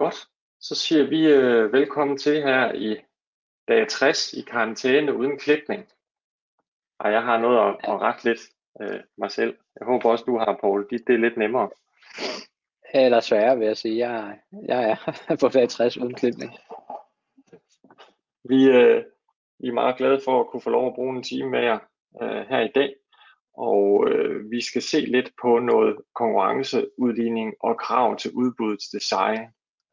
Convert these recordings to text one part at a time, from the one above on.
Godt. Så siger vi øh, velkommen til her i dag 60 i karantæne uden klipning. Og jeg har noget at, at rette lidt øh, mig selv. Jeg håber også, du har, Paul. Det, det er lidt nemmere. Eller sværere, vil jeg sige. Jeg, jeg er på dag 60 uden klipning. Vi, øh, vi er meget glade for at kunne få lov at bruge en time med jer øh, her i dag. Og øh, vi skal se lidt på noget konkurrenceudligning og krav til udbuddets design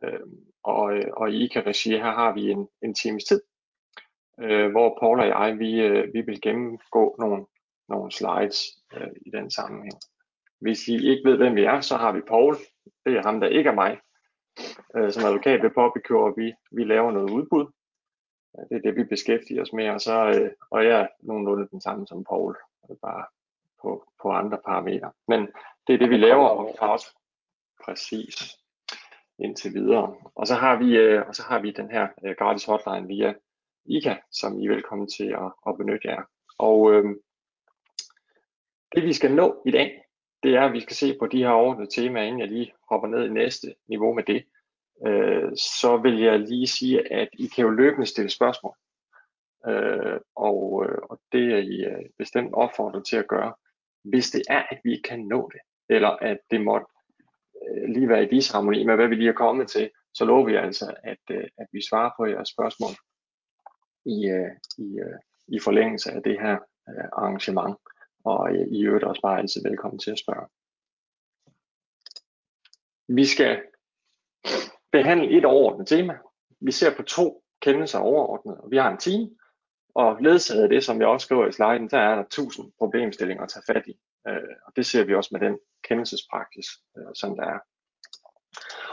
Øh, og, og i ICA-regi her har vi en, en times tid, øh, hvor Paul og jeg vi, øh, vi vil gennemgå nogle, nogle slides øh, i den sammenhæng. Hvis I ikke ved, hvem vi er, så har vi Paul. Det er ham, der ikke er mig. Øh, som advokat ved Publicure, vi, vi laver noget udbud. Det er det, vi beskæftiger os med, og, så, øh, og jeg er nogenlunde den samme som Paul, bare på, på andre parametre. Men det er det, vi laver, og også præcis indtil videre. Og så har vi, øh, og så har vi den her øh, gratis hotline via ICA, som I er velkommen til at, at benytte jer. Og øh, det vi skal nå i dag, det er, at vi skal se på de her overordnede temaer, inden jeg lige hopper ned i næste niveau med det. Øh, så vil jeg lige sige, at I kan jo løbende stille spørgsmål. Øh, og, øh, og det er I øh, bestemt opfordret til at gøre, hvis det er, at vi ikke kan nå det, eller at det måtte Øh, lige være i disharmoni med, hvad vi lige er kommet til, så lover vi altså, at, øh, at vi svarer på jeres spørgsmål i, øh, i, i forlængelse af det her arrangement. Og I øvrigt også bare altid velkommen til at spørge. Vi skal behandle et overordnet tema. Vi ser på to kendelser overordnet, og vi har en team, og ledsaget af det, som jeg også skriver i sliden, der er der tusind problemstillinger at tage fat i. Øh, og det ser vi også med den kendelsespraksis, øh, som der er.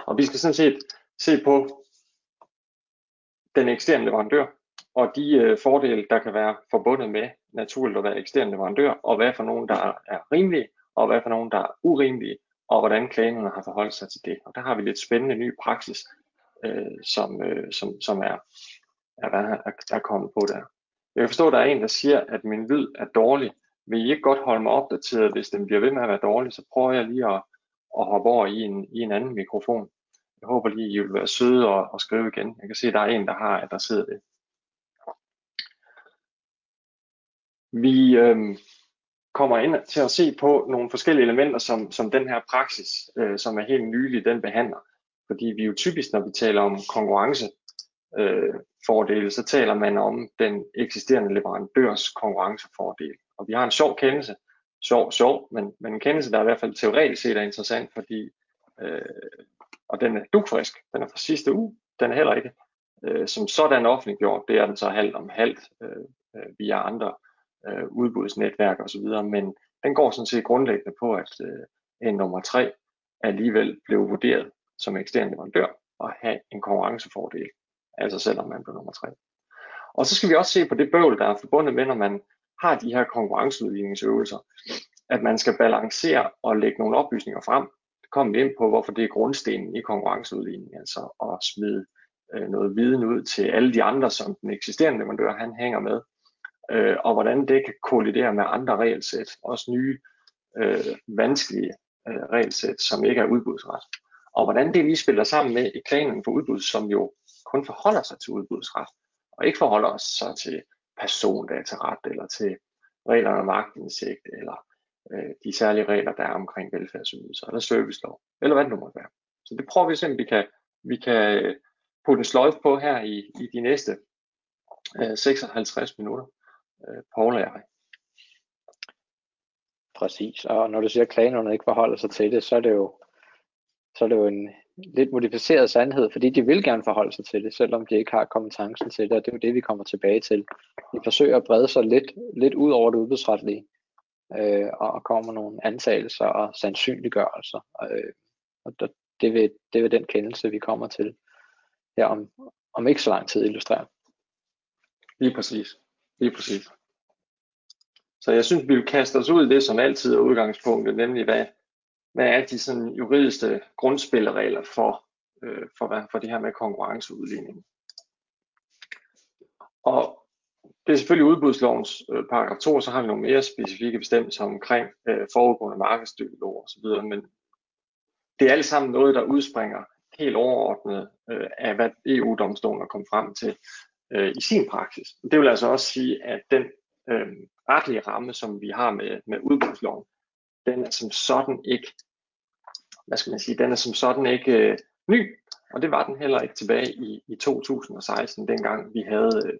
Og vi skal sådan set se på den eksterne leverandør, og de øh, fordele, der kan være forbundet med naturligt at være ekstern leverandør, og hvad for nogen, der er rimelige, og hvad for nogen, der er urimelige, og hvordan klagerne har forholdt sig til det. Og der har vi lidt spændende ny praksis, øh, som, øh, som, som er, er, er, er kommet på der. Jeg kan forstå, at der er en, der siger, at min lyd er dårlig vil I ikke godt holde mig opdateret, hvis den bliver ved med at være dårlig, så prøver jeg lige at, at hoppe over i en, i en anden mikrofon. Jeg håber lige, I vil være søde og, og skrive igen. Jeg kan se, at der er en, der har adresseret det. Vi øhm, kommer ind til at se på nogle forskellige elementer, som, som den her praksis, øh, som er helt nylig, den behandler. Fordi vi jo typisk, når vi taler om konkurrence, øh, fordele, så taler man om den eksisterende leverandørs konkurrencefordel. Og vi har en sjov kendelse, sjov, sjov, men, men en kendelse, der i hvert fald teoretisk set er interessant, fordi, øh, og den er dukfrisk, den er fra sidste uge, den er heller ikke øh, som sådan offentliggjort, det er den så halvt om halvt øh, øh via andre øh, udbudsnetværk osv., men den går sådan set grundlæggende på, at øh, en nummer 3 alligevel blev vurderet som ekstern leverandør og have en konkurrencefordel, altså selvom man blev nummer 3. Og så skal vi også se på det bøvl, der er forbundet med, når man har de her konkurrenceudligningsøvelser, at man skal balancere og lægge nogle oplysninger frem. Det kommer vi ind på, hvorfor det er grundstenen i konkurrenceudligning, altså at smide øh, noget viden ud til alle de andre, som den eksisterende leverandør han hænger med, øh, og hvordan det kan kollidere med andre regelsæt, også nye øh, vanskelige øh, regelsæt, som ikke er udbudsret. Og hvordan det lige spiller sammen med i planen for udbud, som jo kun forholder sig til udbudsret, og ikke forholder sig til persondataret eller til reglerne om magtindsigt eller øh, de særlige regler, der er omkring velfærdsydelser eller servicelov, eller hvad det nu måtte være. Så det prøver vi simpelthen, vi kan, vi kan øh, putte en sløjf på her i, i de næste øh, 56 minutter, øh, Paul og jeg. Præcis, og når du siger, at klagenævnet ikke forholder sig til det, så er det jo, så er det jo en, lidt modificeret sandhed, fordi de vil gerne forholde sig til det, selvom de ikke har kompetencen til det, og det er jo det, vi kommer tilbage til. De forsøger at brede sig lidt, lidt ud over det udbudsretlige, øh, og kommer med nogle antagelser og sandsynliggørelser, øh, og det vil, det vil den kendelse, vi kommer til her om, om ikke så lang tid illustrere. Lige præcis. Lige præcis. Så jeg synes, vi vil kaste os ud i det, som altid er udgangspunktet, nemlig hvad, hvad er de sådan juridiske grundspilleregler for, øh, for, hvad, for det her med konkurrenceudligning. Og det er selvfølgelig udbudslovens øh, paragraf 2, så har vi nogle mere specifikke bestemmelser omkring øh, foregående markedsstykelov osv., men det er alt sammen noget, der udspringer helt overordnet øh, af, hvad EU-domstolen er kommet frem til øh, i sin praksis. Det vil altså også sige, at den øh, retlige ramme, som vi har med, med udbudsloven, den er som sådan ikke, hvad skal man sige, den er som sådan ikke øh, ny, og det var den heller ikke tilbage i, i 2016, dengang vi havde, øh,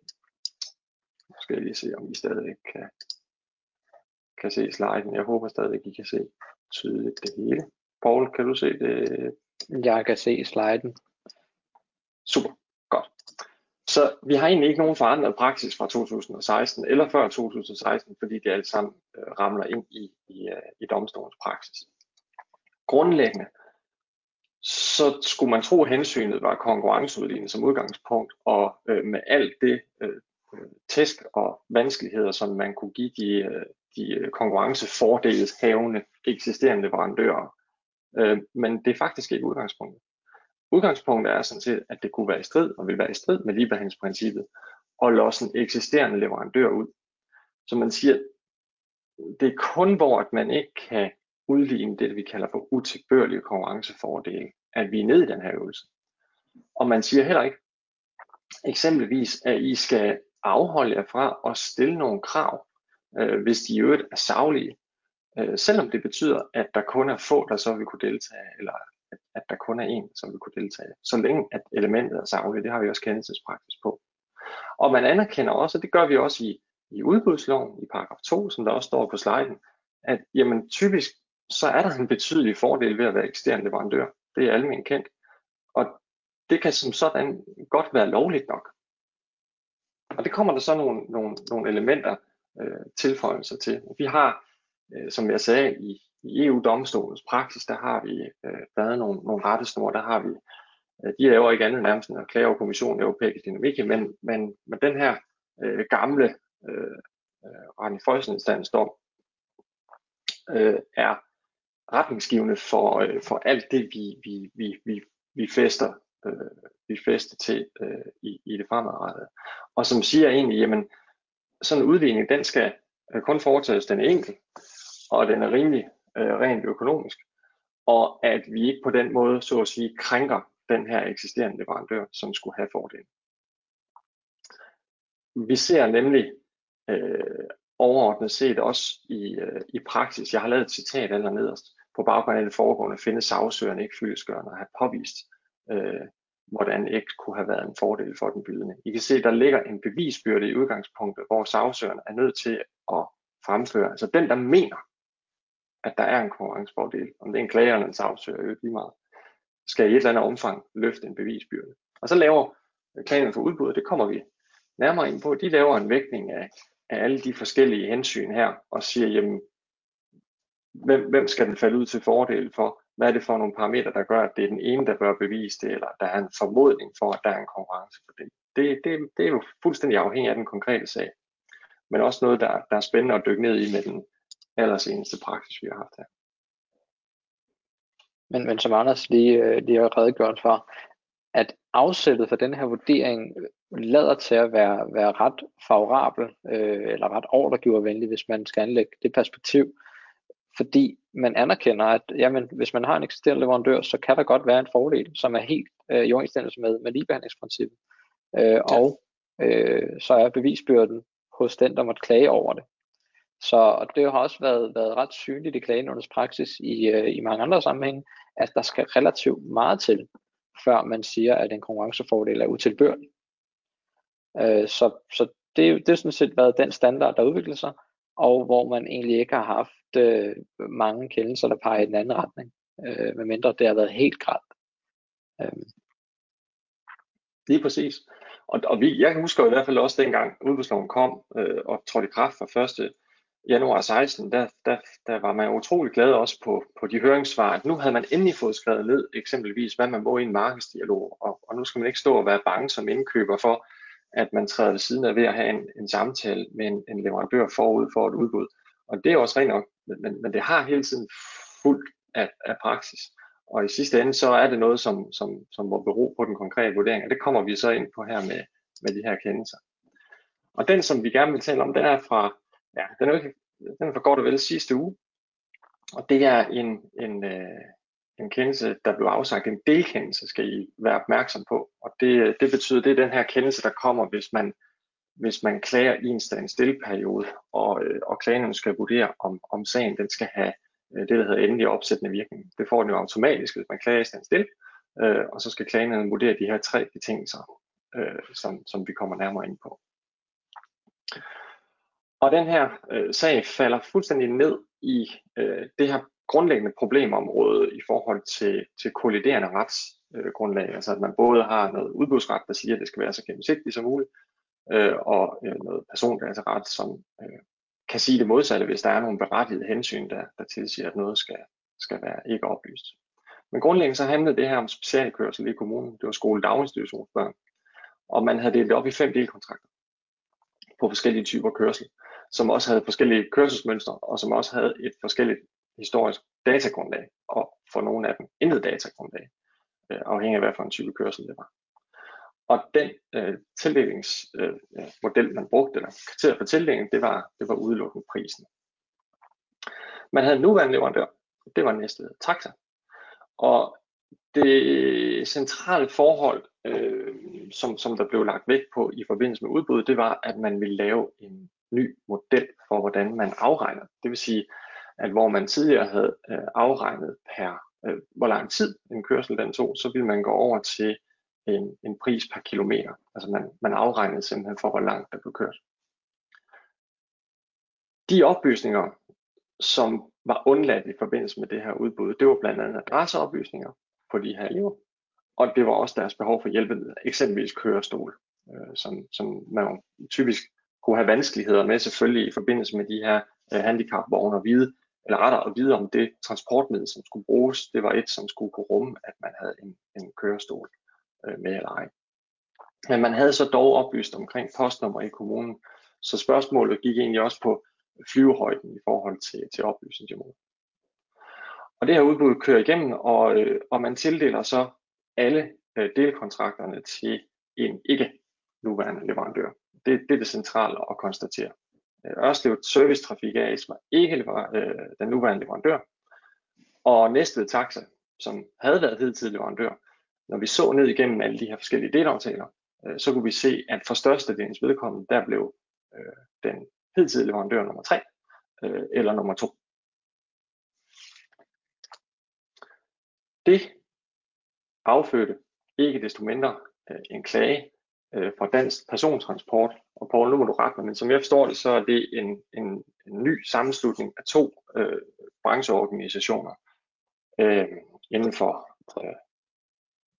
skal jeg lige se, om I stadigvæk kan, kan se sliden. Jeg håber stadigvæk, I kan se tydeligt det hele. Paul, kan du se det? Jeg kan se sliden. Super. Så vi har egentlig ikke nogen forandret praksis fra 2016 eller før 2016, fordi det alt sammen øh, ramler ind i, i, øh, i domstolens praksis. Grundlæggende, så skulle man tro, at hensynet var konkurrenceudligning som udgangspunkt, og øh, med alt det øh, øh, tæsk og vanskeligheder, som man kunne give de, øh, de øh, konkurrencefordels havende eksisterende leverandører. Øh, men det er faktisk ikke udgangspunktet. Udgangspunktet er sådan set, at det kunne være i strid, og vil være i strid med ligebehandlingsprincippet, og losse en eksisterende leverandør ud. Så man siger, det er kun hvor at man ikke kan udligne det, vi kalder for utilbørlige konkurrencefordele, at vi er nede i den her øvelse. Og man siger heller ikke, eksempelvis, at I skal afholde jer fra at stille nogle krav, øh, hvis de i øvrigt er savlige, øh, selvom det betyder, at der kun er få, der så vil kunne deltage, eller at, at der kun er en, som vil kunne deltage, så længe at elementet er savligt, det har vi også kendelsespraksis på. Og man anerkender også, og det gør vi også i, i udbudsloven i paragraf 2, som der også står på sliden, at jamen, typisk så er der en betydelig fordel ved at være ekstern leverandør. Det er almindeligt kendt. Og det kan som sådan godt være lovligt nok. Og det kommer der så nogle, nogle, nogle elementer øh, tilføjelser til. Vi har, øh, som jeg sagde, i, E i EU-domstolens praksis, der har vi øh, været nogle, nogle rettesnor, der har vi, øh, de laver ikke andet nærmest end at klage over kommissionen europæisk dynamik, men, men, men den her øh, gamle øh, øh Rani Frøsen dom øh, er retningsgivende for, øh, for alt det, vi, vi, vi, vi, vi fester, øh, vi fester til øh, i, i det fremadrettede. Og som siger egentlig, jamen, sådan en udligning, den skal øh, kun foretages den enkel, og den er rimelig øh, rent økonomisk, og at vi ikke på den måde, så at sige, krænker den her eksisterende leverandør, som skulle have fordelen. Vi ser nemlig øh, overordnet set også i, øh, i praksis, jeg har lavet et citat aller nederst, på baggrund af det foregående findes sagsøgerne ikke fyldesgørende og have påvist, øh, hvordan ikke kunne have været en fordel for den bydende. I kan se, der ligger en bevisbyrde i udgangspunktet, hvor sagsøgerne er nødt til at fremføre, altså den, der mener, at der er en konkurrencefordel, om det er en klager eller en sagsøger, er lige meget, skal i et eller andet omfang løfte en bevisbyrde. Og så laver øh, klagerne for udbud, det kommer vi nærmere ind på, de laver en vægtning af, af alle de forskellige hensyn her, og siger, jamen, hvem, hvem skal den falde ud til fordel for? Hvad er det for nogle parametre, der gør, at det er den ene, der bør bevise det, eller der er en formodning for, at der er en konkurrence for det? Det, det, det er jo fuldstændig afhængigt af den konkrete sag. Men også noget, der, der er spændende at dykke ned i med den allerseneste praksis, vi har haft her. Men, men som Anders lige, øh, lige har redegjort for, at afsættet for den her vurdering lader til at være, være ret favorabel, øh, eller ret ordregivervenlig, hvis man skal anlægge det perspektiv, fordi man anerkender, at jamen, hvis man har en eksisterende leverandør, så kan der godt være en fordel, som er helt øh, i overensstemmelse med, med ligebehandlingsprincippet. Øh, ja. Og øh, så er bevisbyrden hos den, der måtte klage over det. Så det har også været, været ret synligt i klagenævnets praksis i, øh, i mange andre sammenhænge, at der skal relativt meget til, før man siger, at en konkurrencefordel er utilbørlig. Øh, så så det, det er sådan set været den standard, der udvikler sig, og hvor man egentlig ikke har haft øh, mange kendelser, der peger i den anden retning, øh, medmindre det har været helt grædt. Øh. Lige præcis. Og, og vi, jeg husker i hvert fald også dengang udbudsloven kom øh, og trådte i kraft fra 1 januar 16, der, der, der var man utrolig glad også på, på de høringssvar, at nu havde man endelig fået skrevet ned eksempelvis, hvad man må i en markedsdialog, og, og nu skal man ikke stå og være bange som indkøber for, at man træder ved siden af ved at have en, en samtale med en, en leverandør forud for et udbud. Og det er også rent nok, men, men det har hele tiden fuldt af, af praksis. Og i sidste ende, så er det noget, som, som, som må bero på den konkrete vurdering, og det kommer vi så ind på her med, med de her kendelser. Og den, som vi gerne vil tale om, den er fra, ja, den er, den er fra godt og vel sidste uge, og det er en, en, øh, en kendelse, der blev afsagt, en delkendelse, skal I være opmærksom på. Og det, det betyder, det er den her kendelse, der kommer, hvis man, hvis man klager i en standstillperiode, periode, og, øh, og klagen skal vurdere, om, om sagen den skal have øh, det, der hedder endelig opsættende virkning. Det får den jo automatisk, hvis man klager i standstill, øh, og så skal klagen vurdere de her tre betingelser, øh, som, som vi kommer nærmere ind på. Og den her øh, sag falder fuldstændig ned i øh, det her grundlæggende problemområde i forhold til, til kolliderende retsgrundlag, øh, altså at man både har noget udbudsret, der siger, at det skal være så gennemsigtigt som muligt, øh, og øh, noget persondataret, som øh, kan sige det modsatte, hvis der er nogle berettigede hensyn, der, der tilsiger, at noget skal, skal være ikke oplyst. Men grundlæggende så handlede det her om specialkørsel i kommunen. Det var skole daginstitutionsbørn. Og man havde delt det op i fem delkontrakter på forskellige typer kørsel, som også havde forskellige kørselsmønstre, og som også havde et forskelligt historisk datagrundlag, og for nogle af dem intet datagrundlag, øh, afhængig af hvad for en type kørsel det var. Og den øh, tildelingsmodel, øh, man brugte, eller kriteriet for tildelingen, det var, det var udelukkende prisen. Man havde en nuværende leverandør, det var næste Taxa. Og det centrale forhold, øh, som, som der blev lagt vægt på i forbindelse med udbuddet, det var, at man ville lave en ny model for, hvordan man afregner. Det vil sige, at hvor man tidligere havde øh, afregnet per, øh, hvor lang tid en kørsel den tog, så ville man gå over til en, en pris per kilometer. Altså man, man afregnede simpelthen for, hvor langt der blev kørt. De oplysninger, som var undladt i forbindelse med det her udbud, det var blandt andet adresseoplysninger på de her elever, og det var også deres behov for hjælpemidler, eksempelvis kørestol, øh, som, som man typisk kunne have vanskeligheder med selvfølgelig i forbindelse med de her øh, handicapvogne og vide, eller rettere at vide om det transportmiddel, som skulle bruges, det var et, som skulle kunne rumme, at man havde en, en kørestol øh, med eller ej. Men man havde så dog oplyst omkring postnummer i kommunen, så spørgsmålet gik egentlig også på flyvehøjden i forhold til, til oplysningsniveauet. Og det her udbud kører igennem, og, øh, og man tildeler så alle øh, delkontrakterne til en ikke nuværende leverandør. Det, det er det centrale at konstatere. Øh, Ørslev Service Trafik AS var ikke lever, øh, den nuværende leverandør, og Næstved Taxa, som havde været hidtil leverandør, når vi så ned igennem alle de her forskellige delaftaler, øh, så kunne vi se, at for størstedelens vedkommende, der blev øh, den hidtidige leverandør nummer 3 øh, eller nummer 2. Det affødte ikke desto mindre øh, en klage øh, fra Dansk Persontransport. Og Poul, nu må du rette mig, men som jeg forstår det, så er det en, en, en ny sammenslutning af to øh, brancheorganisationer øh, inden for øh,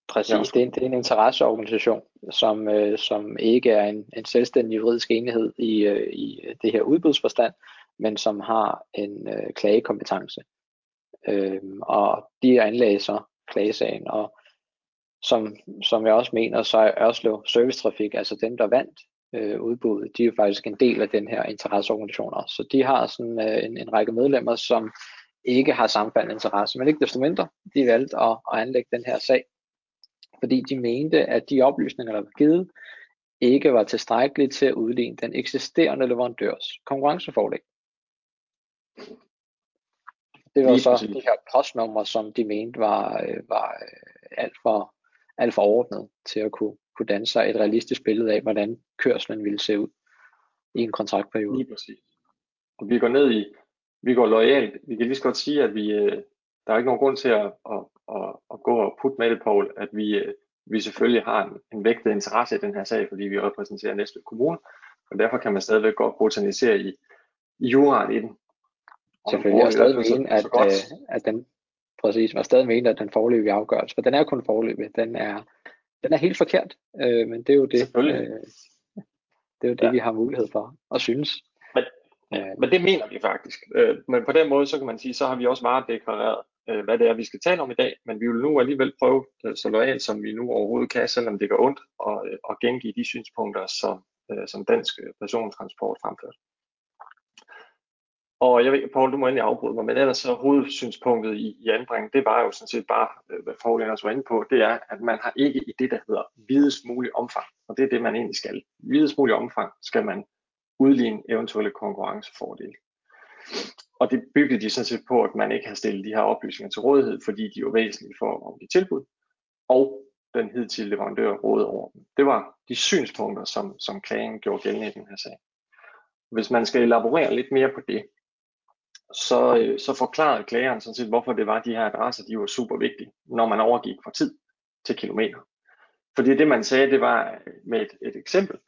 Præcis, det er, en, det er en interesseorganisation, som, øh, som ikke er en, en selvstændig juridisk enhed i, øh, i det her udbudsforstand, men som har en øh, klagekompetence. Øh, og de anlagde så klagesagen, og som, som jeg også mener, så er Ørslev Service Trafik, altså dem, der vandt øh, udbuddet, de er jo faktisk en del af den her interesseorganisationer. Så de har sådan øh, en, en række medlemmer, som ikke har sammenfaldende interesse, men ikke desto mindre, de valgte at, at anlægge den her sag fordi de mente, at de oplysninger, der var givet, ikke var tilstrækkelige til at udligne den eksisterende leverandørs konkurrencefordel. Det var Lige så præcis. de her postnumre, som de mente var, øh, var øh, alt, for, alt for ordnet til at kunne, kunne danne sig et realistisk billede af, hvordan kørslen ville se ud i en kontraktperiode. Lige præcis. Og vi går ned i, vi går lojalt. Vi kan lige så godt sige, at vi, øh, der er ikke nogen grund til at, at, at, at gå og putte med det, Paul, at vi, øh, vi selvfølgelig har en, en vægtet interesse i den her sag, fordi vi repræsenterer Næstved Kommune, og derfor kan man stadigvæk godt botanisere i, i juraen i den. Og selvfølgelig, og stadig mene, at, at, øh, at den, præcis, man stadig mene, at den forløbige afgørelse, for den er kun forløbig, den er, den er helt forkert, øh, men det er jo det, øh, det, er jo det ja. vi har mulighed for at synes. Ja, men det mener vi faktisk. Øh, men på den måde, så kan man sige, så har vi også varedeklareret, øh, hvad det er, vi skal tale om i dag, men vi vil nu alligevel prøve øh, så lojalt, som vi nu overhovedet kan, selvom det går ondt, og, øh, og gengive de synspunkter, som, øh, som dansk persontransport fremført. Og jeg ved, Paul, du må endelig afbryde mig, men ellers så hovedsynspunktet i, i anbringen, det var jo sådan set bare, øh, hvad Poul ellers var inde på, det er, at man har ikke i det, der hedder videst mulig omfang, og det er det, man egentlig skal. Videst mulig omfang skal man udligne eventuelle konkurrencefordele. og det byggede de sådan set på, at man ikke har stillet de her oplysninger til rådighed, fordi de var væsentlige for at give tilbud, og den hidtidige leverandør rådede over dem. Det var de synspunkter, som, som klagen gjorde gældende i den her sag. Hvis man skal elaborere lidt mere på det, så, øh, så forklarede klageren sådan set, hvorfor det var de her adresser, de var super vigtige, når man overgik fra tid til kilometer. Fordi det man sagde, det var øh, med et, et eksempel,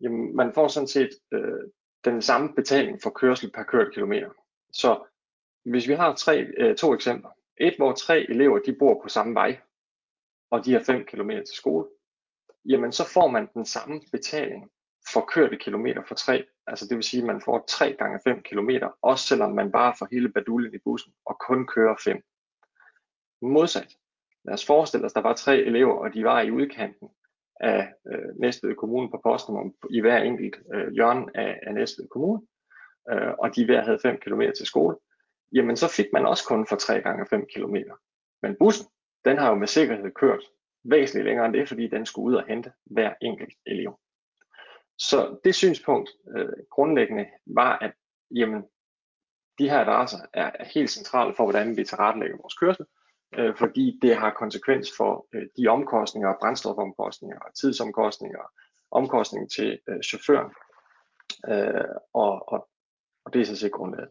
jamen man får sådan set øh, den samme betaling for kørsel per kørt kilometer. Så hvis vi har tre, øh, to eksempler, et hvor tre elever de bor på samme vej, og de har 5 km til skole, jamen så får man den samme betaling får kørte kilometer for 3. Altså det vil sige, at man får 3 gange 5 km, også selvom man bare får hele baduljen i bussen og kun kører 5. Modsat, lad os forestille os, at der var tre elever, og de var i udkanten af øh, Næstved Kommune på postnummer i hver enkelt øh, hjørne af, af Næstved Kommune, øh, og de hver havde 5 km til skole, jamen så fik man også kun for 3 gange 5 km. Men bussen, den har jo med sikkerhed kørt væsentligt længere end det, fordi den skulle ud og hente hver enkelt elev. Så det synspunkt øh, grundlæggende var, at jamen, de her adresser er helt centrale for, hvordan vi tilrettelægger vores kørsel, øh, fordi det har konsekvens for øh, de omkostninger, brændstofomkostninger, tidsomkostninger, omkostninger til øh, chaufføren, øh, og, og, og det er så set grundlaget.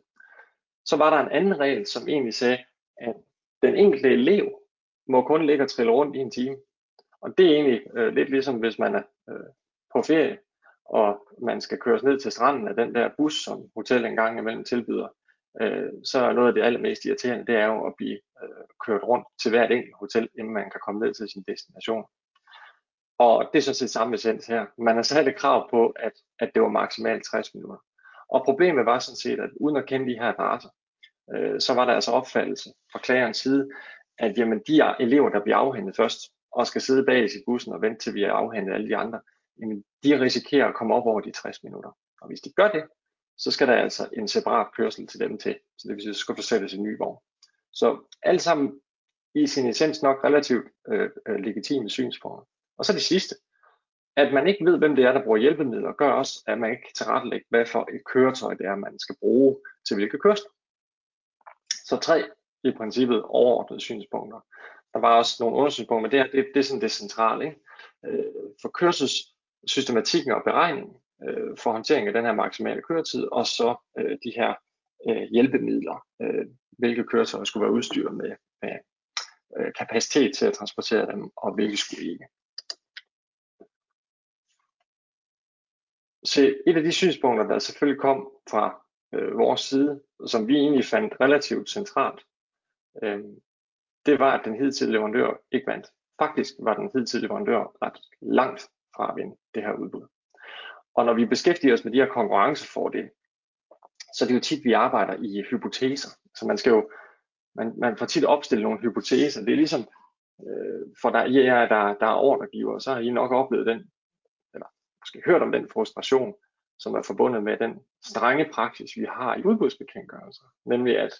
Så var der en anden regel, som egentlig sagde, at den enkelte elev må kun ligge og trille rundt i en time. Og det er egentlig øh, lidt ligesom, hvis man er øh, på ferie, og man skal køres ned til stranden af den der bus, som hotellet engang imellem tilbyder, øh, så er noget af det allermest irriterende, det er jo at blive øh, kørt rundt til hvert enkelt hotel, inden man kan komme ned til sin destination. Og det er sådan set samme essens her. Man har sat et krav på, at, at det var maksimalt 60 minutter. Og problemet var sådan set, at uden at kende de her adresser, øh, så var der altså opfattelse fra klagerens side, at jamen, de elever, der bliver afhentet først, og skal sidde bag i bussen og vente til vi er afhentet alle de andre, jamen, de risikerer at komme op over de 60 minutter. Og hvis de gør det, så skal der altså en separat kørsel til dem til. Så det vil sige, så skal forsættes en ny vogn. Så alt sammen i sin essens nok relativt øh, øh legitime synspunkter. Og så det sidste, at man ikke ved, hvem det er, der bruger hjælpemidler, gør også, at man ikke kan tilrettelægge, hvad for et køretøj det er, man skal bruge til hvilke kørsel. Så tre i princippet overordnede synspunkter. Der var også nogle undersynspunkter, men det, her, det, det er sådan det centrale. Ikke? Øh, for for systematikken og beregningen øh, for håndtering af den her maksimale køretid, og så øh, de her øh, hjælpemidler, øh, hvilke køretøjer skulle være udstyret med, med øh, kapacitet til at transportere dem, og hvilke skulle ikke. Så et af de synspunkter, der selvfølgelig kom fra øh, vores side, som vi egentlig fandt relativt centralt, øh, det var, at den hidtidige leverandør ikke vandt. Faktisk var den hidtidige leverandør ret langt fra at vinde det her udbud. Og når vi beskæftiger os med de her konkurrencefordele, så det er jo tit, vi arbejder i hypoteser. Så man skal jo, man, man får tit opstillet nogle hypoteser. Det er ligesom, øh, for der, ja, der, der er ordregiver, så har I nok oplevet den, eller måske hørt om den frustration, som er forbundet med den strenge praksis, vi har i udbudsbekendtgørelser. Nemlig at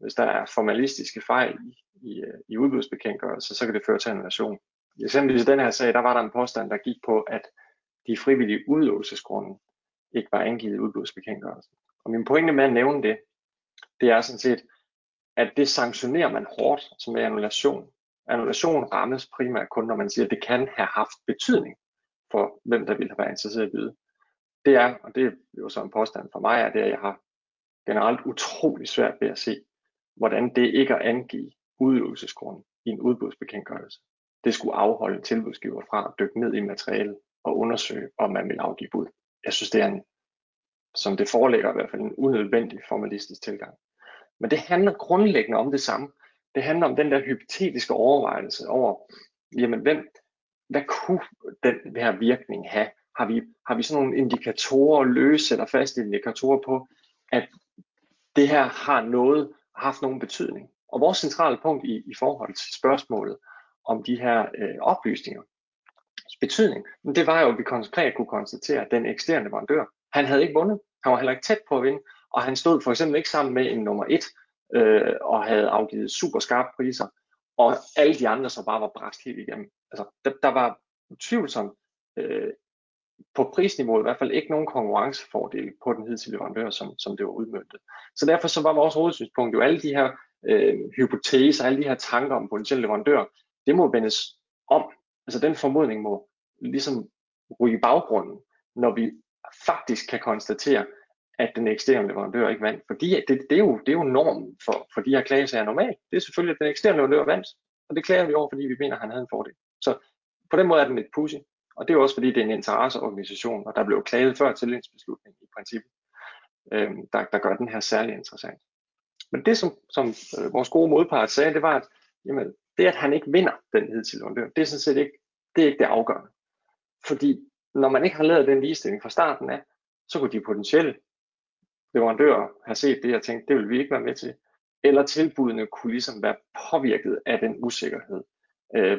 hvis der er formalistiske fejl i, i, øh, i udbudsbekendtgørelser, så kan det føre til annullation. Eksempelvis i den her sag, der var der en påstand, der gik på, at de frivillige udlåsesgrunde ikke var angivet i udbudsbekendtgørelsen. Og min pointe med at nævne det, det er sådan set, at det sanktionerer man hårdt som er annulation. Annulation rammes primært kun, når man siger, at det kan have haft betydning for, hvem der ville have været interesseret i at byde. Det er, og det er jo så en påstand for mig, er det, at jeg har generelt utrolig svært ved at se, hvordan det ikke at angive udøvelsesgrund i en udbudsbekendtgørelse, det skulle afholde tilbudsgiver fra at dykke ned i materialet og undersøge, om man vil afgive bud. Jeg synes, det er en, som det foreligger i hvert fald, en unødvendig formalistisk tilgang. Men det handler grundlæggende om det samme. Det handler om den der hypotetiske overvejelse over, jamen hvem, hvad kunne den her virkning have? Har vi, har vi sådan nogle indikatorer, løse eller faste indikatorer på, at det her har noget haft nogen betydning. Og vores centrale punkt i, i forhold til spørgsmålet om de her øh, oplysninger, betydning, men det var jo, at vi konkret kunne konstatere, at den eksterne leverandør, han havde ikke vundet. Han var heller ikke tæt på at vinde, og han stod for eksempel ikke sammen med en nummer et, øh, og havde afgivet super skarpe priser, og alle de andre så bare var bræst helt igennem. Altså, der, der var utvivlsomt øh, på prisniveauet i hvert fald ikke nogen konkurrencefordel på den hidtidige leverandør, som, som det var udmyndtet. Så derfor så var vores hovedsynspunkt jo alle de her øh, hypoteser, alle de her tanker om potentielle leverandør, det må vendes om. Altså den formodning må ligesom ryge i baggrunden, når vi faktisk kan konstatere, at den eksterne leverandør ikke vandt. Fordi det, det, er, jo, det er jo normen for, for de her klagesager normalt. Det er selvfølgelig, at den eksterne leverandør vandt, og det klager vi over, fordi vi mener, at han havde en fordel. Så på den måde er den lidt pussy. Og det er også fordi, det er en interesseorganisation, og der blev klaget før tillidsbeslutningen i princippet, øh, der, der gør den her særlig interessant. Men det, som, som øh, vores gode modpart sagde, det var, at jamen, det, at han ikke vinder den hidtil leverandør, det er sådan set ikke det, er ikke det afgørende. Fordi når man ikke har lavet den ligestilling fra starten af, så kunne de potentielle leverandører have set det og tænkt, det vil vi ikke være med til. Eller tilbudene kunne ligesom være påvirket af den usikkerhed. Øh,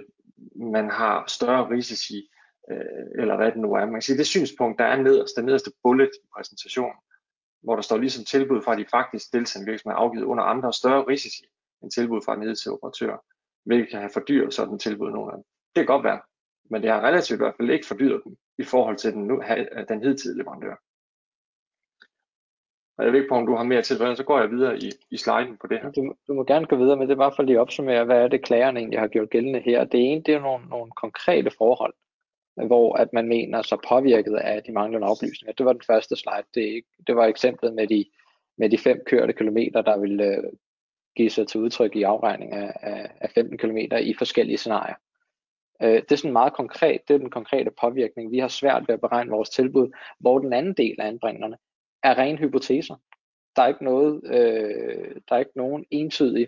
man har større risici, øh, eller hvad det nu er. Man kan sige, det synspunkt, der er nederst, den nederste bullet i præsentationen, hvor der står ligesom tilbud fra de faktisk deltagende virksomheder afgivet under andre større risici end tilbud fra den til operatør, hvilket kan have fordyret sådan tilbud nogle gange. Det kan godt være, men det har relativt i hvert fald ikke fordyret dem i forhold til den, nu, den hidtidige leverandør. Og jeg ved ikke på, om du har mere til, så går jeg videre i, i sliden på det her. Du, du må gerne gå videre, men det er bare for lige at opsummere, hvad er det klagerne egentlig har gjort gældende her. Det ene, det er nogle, nogle konkrete forhold, hvor at man mener så påvirket af de manglende oplysninger. Det var den første slide. Det, det var eksemplet med de, med de fem kørte kilometer, der ville øh, give sig til udtryk i afregning af, af, af 15 km i forskellige scenarier. Øh, det er sådan meget konkret, det er den konkrete påvirkning. Vi har svært ved at beregne vores tilbud, hvor den anden del af anbringerne er ren hypoteser. Der er ikke noget, øh, der er ikke nogen entydig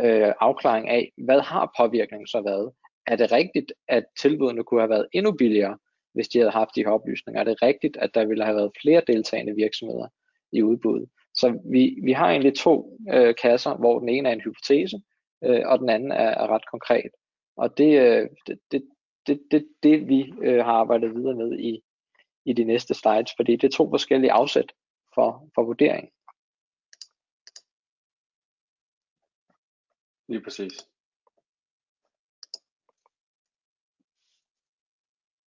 øh, afklaring af, hvad har påvirkningen så været? Er det rigtigt, at tilbudene kunne have været endnu billigere, hvis de havde haft de her oplysninger? Er det rigtigt, at der ville have været flere deltagende virksomheder i udbuddet? Så vi, vi har egentlig to øh, kasser, hvor den ene er en hypotese, øh, og den anden er, er ret konkret. Og det, øh, det, det, det, det, det vi øh, har arbejdet videre med i, i de næste slides, fordi det er to forskellige afsæt for, for vurdering. Lige præcis.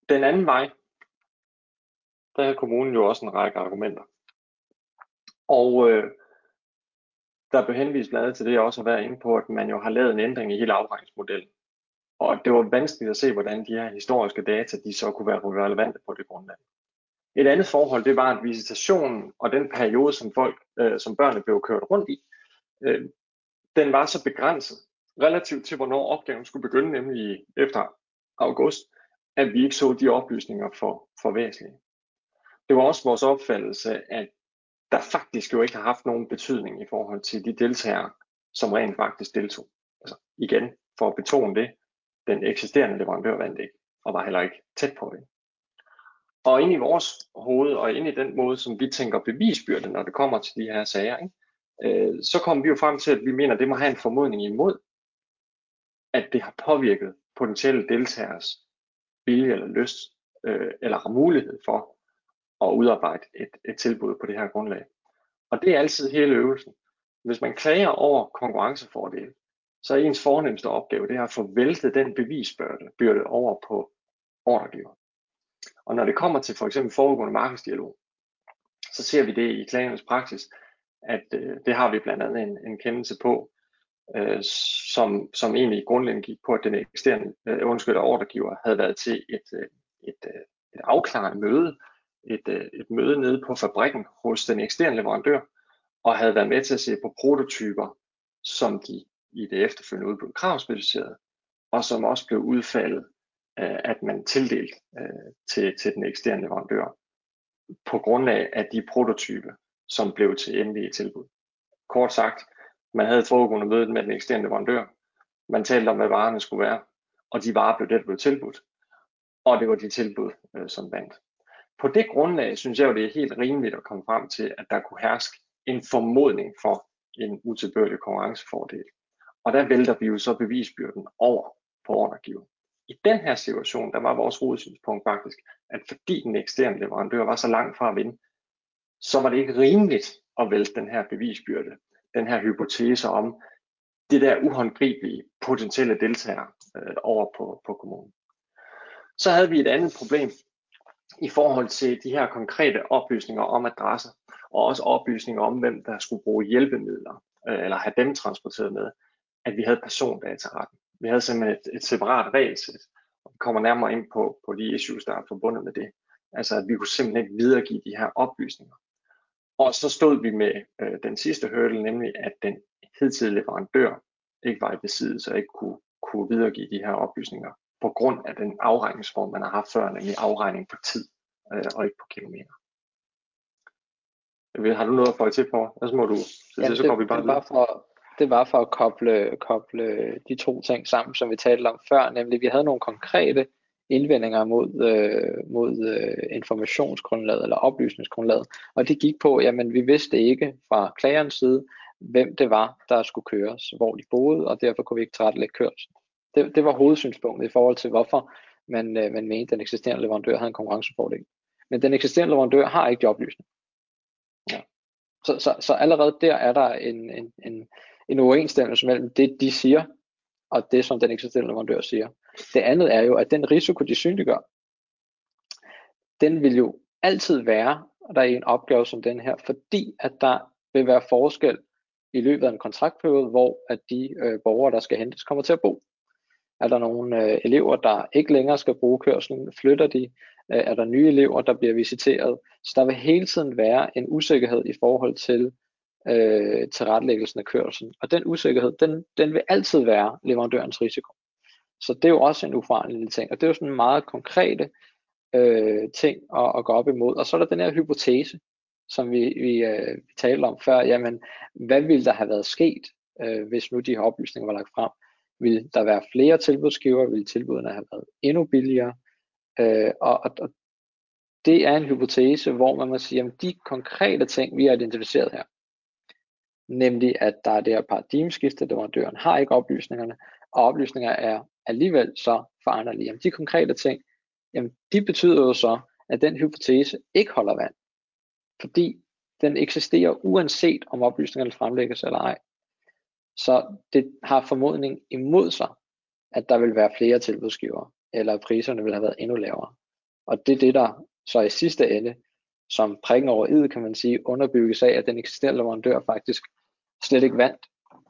Den anden vej, der har kommunen jo også en række argumenter. Og øh, der blev henvist blandt andet til det, jeg også har været inde på, at man jo har lavet en ændring i hele afregningsmodellen. Og det var vanskeligt at se, hvordan de her historiske data, de så kunne være relevante på det grundlag. Et andet forhold, det var, at visitationen og den periode, som folk, øh, som børnene blev kørt rundt i, øh, den var så begrænset relativt til, hvornår opgaven skulle begynde, nemlig efter august, at vi ikke så de oplysninger for, for væsentlige. Det var også vores opfattelse, at der faktisk jo ikke har haft nogen betydning i forhold til de deltagere, som rent faktisk deltog. Altså igen, for at betone det, den eksisterende leverandør vandt ikke, og var heller ikke tæt på det. Og ind i vores hoved, og ind i den måde, som vi tænker bevisbyrde, når det kommer til de her sager, ikke? Øh, så kommer vi jo frem til, at vi mener, at det må have en formodning imod, at det har påvirket potentielle deltagers vilje eller lyst, øh, eller har mulighed for at udarbejde et, et tilbud på det her grundlag. Og det er altid hele øvelsen. Hvis man klager over konkurrencefordel, så er ens fornemmeste opgave det er at få væltet den bevisbyrde byrde over på ordregiver. Og når det kommer til for eksempel foregående markedsdialog, så ser vi det i klagernes praksis, at øh, det har vi blandt andet en, en kendelse på, øh, som, som egentlig grundlæggende gik på, at den eksisterende øh, undskyld ordregiver havde været til et, øh, et, øh, et afklarende møde, et, øh, et møde nede på fabrikken hos den eksterne leverandør, og havde været med til at se på prototyper, som de i det efterfølgende udbud kravspecificerede, og som også blev udfaldet, øh, at man tildelt øh, til, til den eksterne leverandør på grundlag af de prototyper, som blev til endelige tilbud. Kort sagt, man havde foregående mødet med den eksterne leverandør, man talte om, hvad varerne skulle være, og de varer blev det, blev tilbudt, og det var de tilbud, som vandt. På det grundlag synes jeg jo, det er helt rimeligt at komme frem til, at der kunne herske en formodning for en utilbørlig konkurrencefordel. Og der vælter vi jo så bevisbyrden over på ordregiveren. I den her situation, der var vores hovedsynspunkt faktisk, at fordi den eksterne leverandør var så langt fra at vinde, så var det ikke rimeligt at vælte den her bevisbyrde, den her hypotese om det der uhåndgribelige potentielle deltagere øh, over på, på kommunen. Så havde vi et andet problem, i forhold til de her konkrete oplysninger om adresser, og også oplysninger om, hvem der skulle bruge hjælpemidler, øh, eller have dem transporteret med, at vi havde persondataretten. Vi havde simpelthen et, et separat regelsæt, og vi kommer nærmere ind på, på de issues, der er forbundet med det. Altså at vi kunne simpelthen ikke videregive de her oplysninger. Og så stod vi med øh, den sidste hurdle, nemlig at den hidtidige leverandør ikke var i besiddelse og ikke kunne, kunne videregive de her oplysninger på grund af den afregningsform, man har haft før, nemlig afregning på tid øh, og ikke på kilometer. Har du noget at få til på? Ellers må du, så, ja, så det, går vi bare det, var for, det var for at koble, koble de to ting sammen, som vi talte om før, nemlig vi havde nogle konkrete indvendinger mod, øh, mod øh, informationsgrundlaget eller oplysningsgrundlaget, og det gik på, jamen vi vidste ikke fra klagerens side, hvem det var, der skulle køres, hvor de boede, og derfor kunne vi ikke tilrettelægge kørsel. Det, det var hovedsynspunktet i forhold til, hvorfor man, øh, man mente, at den eksisterende leverandør havde en konkurrencefordel. Men den eksisterende leverandør har ikke de oplysninger. Ja. Så, så, så allerede der er der en, en, en, en uoverensstemmelse mellem det, de siger, og det, som den eksisterende leverandør siger. Det andet er jo, at den risiko, de synliggør, den vil jo altid være der er en opgave som den her, fordi at der vil være forskel i løbet af en kontraktperiode, hvor at de øh, borgere, der skal hentes, kommer til at bo. Er der nogle øh, elever, der ikke længere skal bruge kørslen? flytter de? Øh, er der nye elever, der bliver visiteret? Så der vil hele tiden være en usikkerhed i forhold til øh, tilrettelæggelsen af kørslen. Og den usikkerhed, den, den vil altid være leverandørens risiko. Så det er jo også en uforanderlig ting, og det er jo sådan en meget konkrete øh, ting at, at gå op imod. Og så er der den her hypotese, som vi, vi, øh, vi talte om før. Jamen, hvad ville der have været sket, øh, hvis nu de her oplysninger var lagt frem? Vil der være flere tilbudsgiver? Vil tilbudene have været endnu billigere? Øh, og, og, det er en hypotese, hvor man må sige, at de konkrete ting, vi har identificeret her, nemlig at der er det her paradigmeskifte, leverandøren har ikke oplysningerne, og oplysninger er alligevel så foranderlige. Jamen, de konkrete ting, jamen, de betyder jo så, at den hypotese ikke holder vand, fordi den eksisterer uanset om oplysningerne fremlægges eller ej. Så det har formodning imod sig, at der vil være flere tilbudsgivere, eller priserne vil have været endnu lavere. Og det er det, der så i sidste ende, som prikken over id, kan man sige, underbygges af, at den eksisterende leverandør faktisk slet ikke vandt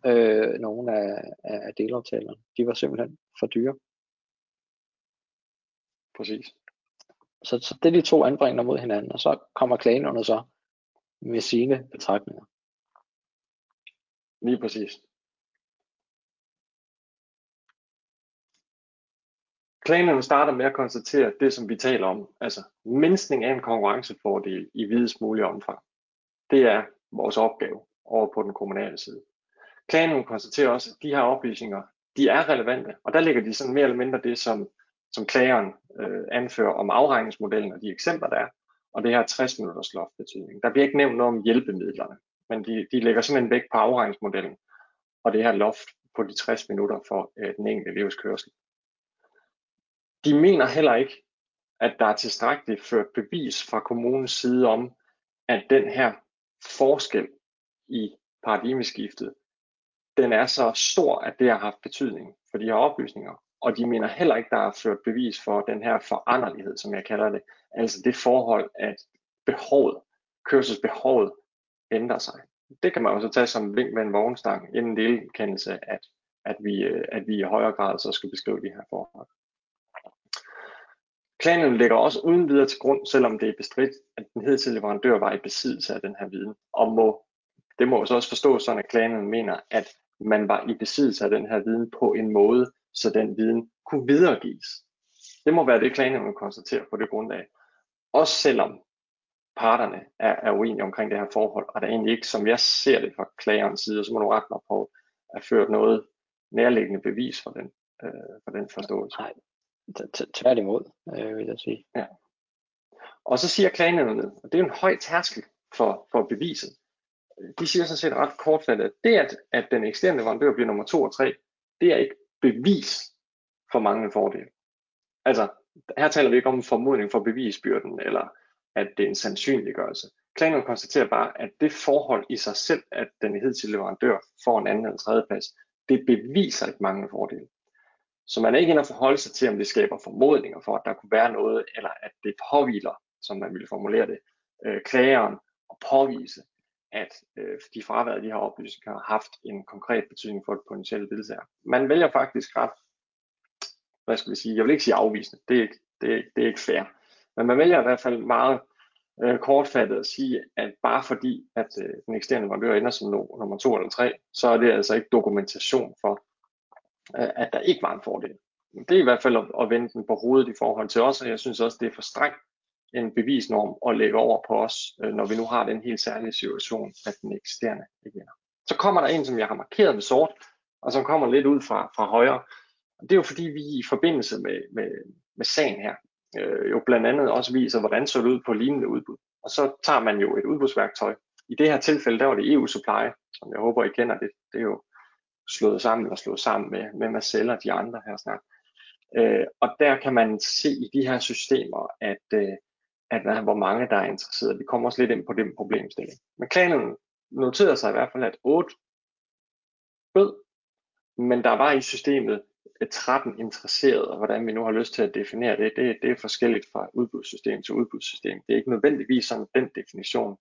øh, nogle af, af delaftalerne. De var simpelthen for dyre. Præcis. Så, så det er de to anbringende mod hinanden, og så kommer klagen under så med sine betragtninger. Lige præcis. Klagenerne starter med at konstatere det, som vi taler om, altså mindskning af en konkurrencefordel i videst mulig omfang. Det er vores opgave over på den kommunale side. Klagenerne konstaterer også, at de her oplysninger, de er relevante, og der ligger de sådan mere eller mindre det, som, som klageren øh, anfører om afregningsmodellen og de eksempler, der er, og det her 60 minutters loft betydning. Der bliver ikke nævnt noget om hjælpemidlerne, men de, de lægger simpelthen vægt på afregningsmodellen og det her loft på de 60 minutter for øh, den enkelte elevs kørsel. De mener heller ikke, at der er tilstrækkeligt ført bevis fra kommunens side om, at den her forskel i paradigmeskiftet, den er så stor, at det har haft betydning for de her oplysninger. Og de mener heller ikke, der er ført bevis for den her foranderlighed, som jeg kalder det. Altså det forhold, at behovet, kørselsbehovet ændrer sig. Det kan man også tage som vink med en vognstang, inden delkendelse, at, at, vi, øh, at vi i højere grad så skal beskrive de her forhold. Klagen ligger også uden videre til grund, selvom det er bestridt, at den hidtidige leverandør var i besiddelse af den her viden, og må, det må også forstås sådan, at klagen mener, at man var i besiddelse af den her viden på en måde, så den viden kunne videregives. Det må være det, klagen konstaterer på det grundlag. Også selvom parterne er, er uenige omkring det her forhold, og der er egentlig ikke, som jeg ser det fra klagerens side, så må du rette mig på, at ført noget nærliggende bevis for den, øh, for den forståelse. Nej, Tværtimod, øh, vil jeg sige. Ja. Og så siger klagenævnet, og det er en høj tærskel for, for beviset. De siger sådan set ret kortfattet, at det, at, at den eksterne leverandør bliver nummer 2 og 3, det er ikke bevis for mange fordele. Altså, her taler vi ikke om en formodning for bevisbyrden, eller at det er en sandsynliggørelse. Klagenævnet konstaterer bare, at det forhold i sig selv, at den hidtil leverandør får en anden eller tredje plads, det beviser ikke mange fordele. Så man er ikke inde og forholde sig til, om det skaber formodninger for, at der kunne være noget, eller at det påviler, som man ville formulere det, øh, klageren og påvise, at øh, de fraværet de her oplysninger har haft en konkret betydning for et potentielt deltager. Man vælger faktisk ret, hvad skal vi sige, jeg vil ikke sige afvisende, det er ikke, det er, det er ikke fair, men man vælger i hvert fald meget øh, kortfattet at sige, at bare fordi, at øh, den eksterne leverandør ender som no, nummer to eller tre, så er det altså ikke dokumentation for, at der ikke var en fordel. Det er i hvert fald at, vende den på hovedet i forhold til os, og jeg synes også, det er for strengt en bevisnorm at lægge over på os, øh, når vi nu har den helt særlige situation, at den eksisterende ikke vinder. Så kommer der en, som jeg har markeret med sort, og som kommer lidt ud fra, fra højre. Og det er jo fordi, vi i forbindelse med, med, med sagen her, øh, jo blandt andet også viser, hvordan så det ud på lignende udbud. Og så tager man jo et udbudsværktøj. I det her tilfælde, der var det EU Supply, som jeg håber, I kender det. Det er jo slået sammen eller slået sammen med, med Marcel og de andre her snart. Øh, og der kan man se i de her systemer, at, øh, at hvor mange der er interesseret. Vi kommer også lidt ind på den problemstilling. Men klanen noterede sig i hvert fald, at 8 bød, men der var i systemet øh, 13 interesserede, og hvordan vi nu har lyst til at definere det, det, det er forskelligt fra udbudssystem til udbudssystem. Det er ikke nødvendigvis sådan, den definition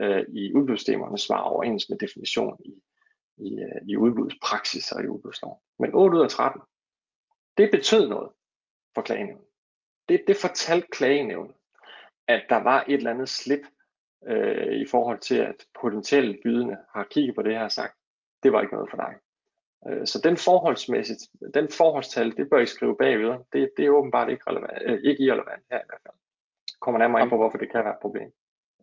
øh, i udbudssystemerne svarer overens med definition i, i, øh, i udbudspraksis og i udbudslov. Men 8 ud af 13, det betød noget for klagenævnet. Det, det fortalte klagenævnet, at der var et eller andet slip øh, i forhold til, at potentielle bydende har kigget på det her og sagt, det var ikke noget for dig. Øh, så den forholdsmæssigt, den forholdstal, det bør I skrive bagved. Det, det er åbenbart ikke, relevant, øh, ikke irrelevant her i hvert fald. Kommer nærmere ind på, hvorfor det kan være et problem.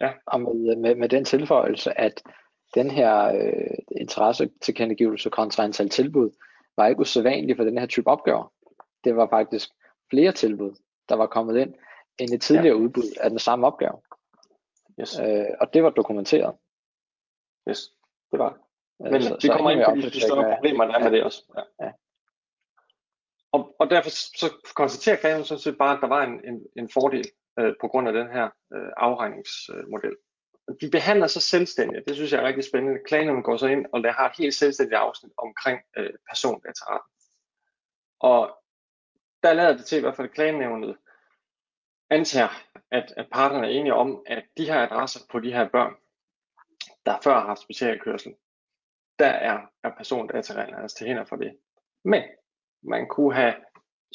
Ja. Og med, med, med den tilføjelse, at den her øh, interesse tilkendegivelse kontra antal tilbud, var ikke usædvanlig for den her type opgaver. Det var faktisk flere tilbud, der var kommet ind, end et tidligere ja. udbud af den samme opgave. Yes. Øh, og det var dokumenteret. Yes, det var det. Øh, Men så, vi kommer ind på de, de større problemer, der er med det også. Ja. ja. Og, og derfor så konstaterer klagen sådan set bare, at der var en, en, en fordel øh, på grund af den her øh, afregningsmodel. De behandler sig selvstændigt, det synes jeg er rigtig spændende. Klagen går så ind og der har et helt selvstændigt afsnit omkring øh, persondataretten. Og der lader det til i hvert fald klagenævnet antager, at, at parterne er enige om, at de her adresser på de her børn, der før har haft specialkørsel, der er, er persondatareglerne altså til hænder for det. Men man kunne have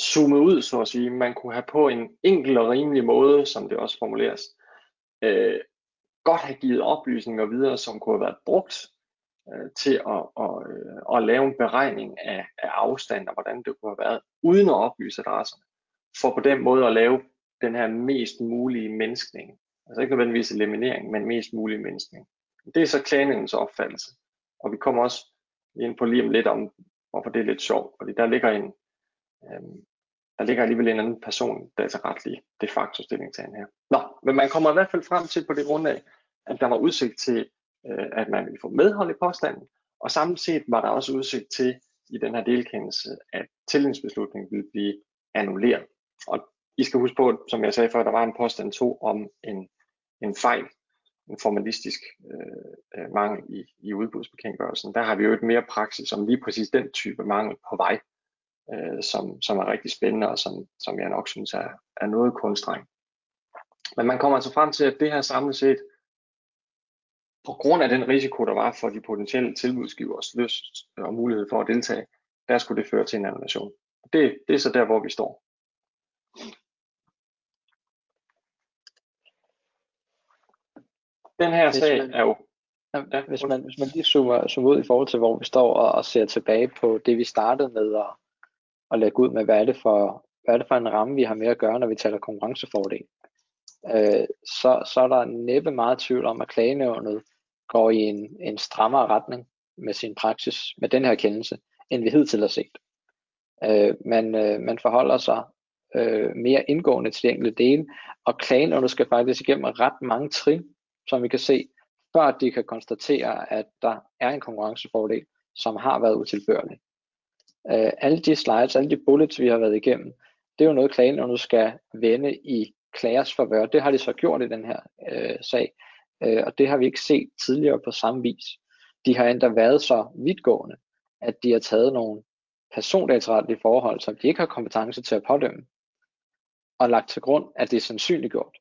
zoomet ud, så at sige, man kunne have på en enkel og rimelig måde, som det også formuleres, øh, godt have givet oplysninger videre, som kunne have været brugt øh, til at, at, øh, at lave en beregning af, af afstand og hvordan det kunne have været, uden at oplyse adresserne, for på den måde at lave den her mest mulige menneskning. Altså ikke nødvendigvis eliminering, men mest mulig menneskning. Det er så klaningens opfattelse. Og vi kommer også ind på lige om lidt om, hvorfor det er lidt sjovt, fordi der ligger en, øhm, der ligger alligevel en anden person dataretlig de facto stillingtagen her. Nå, men man kommer i hvert fald frem til på det grundlag, at der var udsigt til, øh, at man ville få medhold i påstanden, og samtidig set var der også udsigt til i den her delkendelse, at tillidsbeslutningen ville blive annulleret. Og I skal huske på, som jeg sagde før, der var en påstand 2 om en, en fejl en formalistisk øh, øh, mangel i, i udbudsbekendtgørelsen. Der har vi jo et mere praksis om lige præcis den type mangel på vej, øh, som, som er rigtig spændende og som, som jeg nok synes er, er noget kunststreng. Men man kommer altså frem til, at det her samlet set, på grund af den risiko, der var for de potentielle tilbudsgivers lyst og mulighed for at deltage, der skulle det føre til en annulation. Det, det er så der, hvor vi står. Den her sag er jo... Ja, hvis, man, hvis man lige zoomer, zoomer ud i forhold til, hvor vi står og, og ser tilbage på det, vi startede med at, at lægge ud med, hvad er, det for, hvad er det for en ramme, vi har med at gøre, når vi taler konkurrencefordel, øh, så, så er der næppe meget tvivl om, at klagenævnet går i en, en strammere retning med sin praksis, med den her kendelse, end vi hidtil har set. Øh, man, øh, man forholder sig øh, mere indgående til de enkelte dele, og klagenævnet skal faktisk igennem ret mange trin som vi kan se, før de kan konstatere, at der er en konkurrencefordel, som har været utilbørlig. Uh, alle de slides, alle de bullets, vi har været igennem, det er jo noget, klagen nu skal vende i klagers forvør. Det har de så gjort i den her øh, sag, øh, og det har vi ikke set tidligere på samme vis. De har endda været så vidtgående, at de har taget nogle persondataretlige forhold, som de ikke har kompetence til at pådømme, og lagt til grund, at det er sandsynliggjort.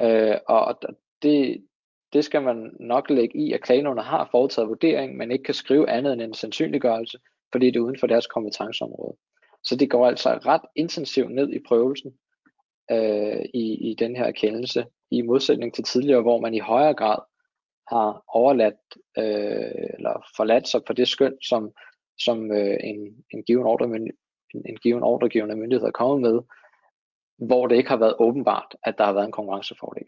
Øh, og det, det skal man nok lægge i, at klagenævnet har foretaget vurdering, men ikke kan skrive andet end en sandsynliggørelse, fordi det er uden for deres kompetenceområde. Så det går altså ret intensivt ned i prøvelsen øh, i, i den her erkendelse, i modsætning til tidligere, hvor man i højere grad har overladt øh, eller forladt sig på det skøn, som, som øh, en, en given ordre, en, en given ordregivende myndighed er kommet med, hvor det ikke har været åbenbart, at der har været en konkurrencefordel.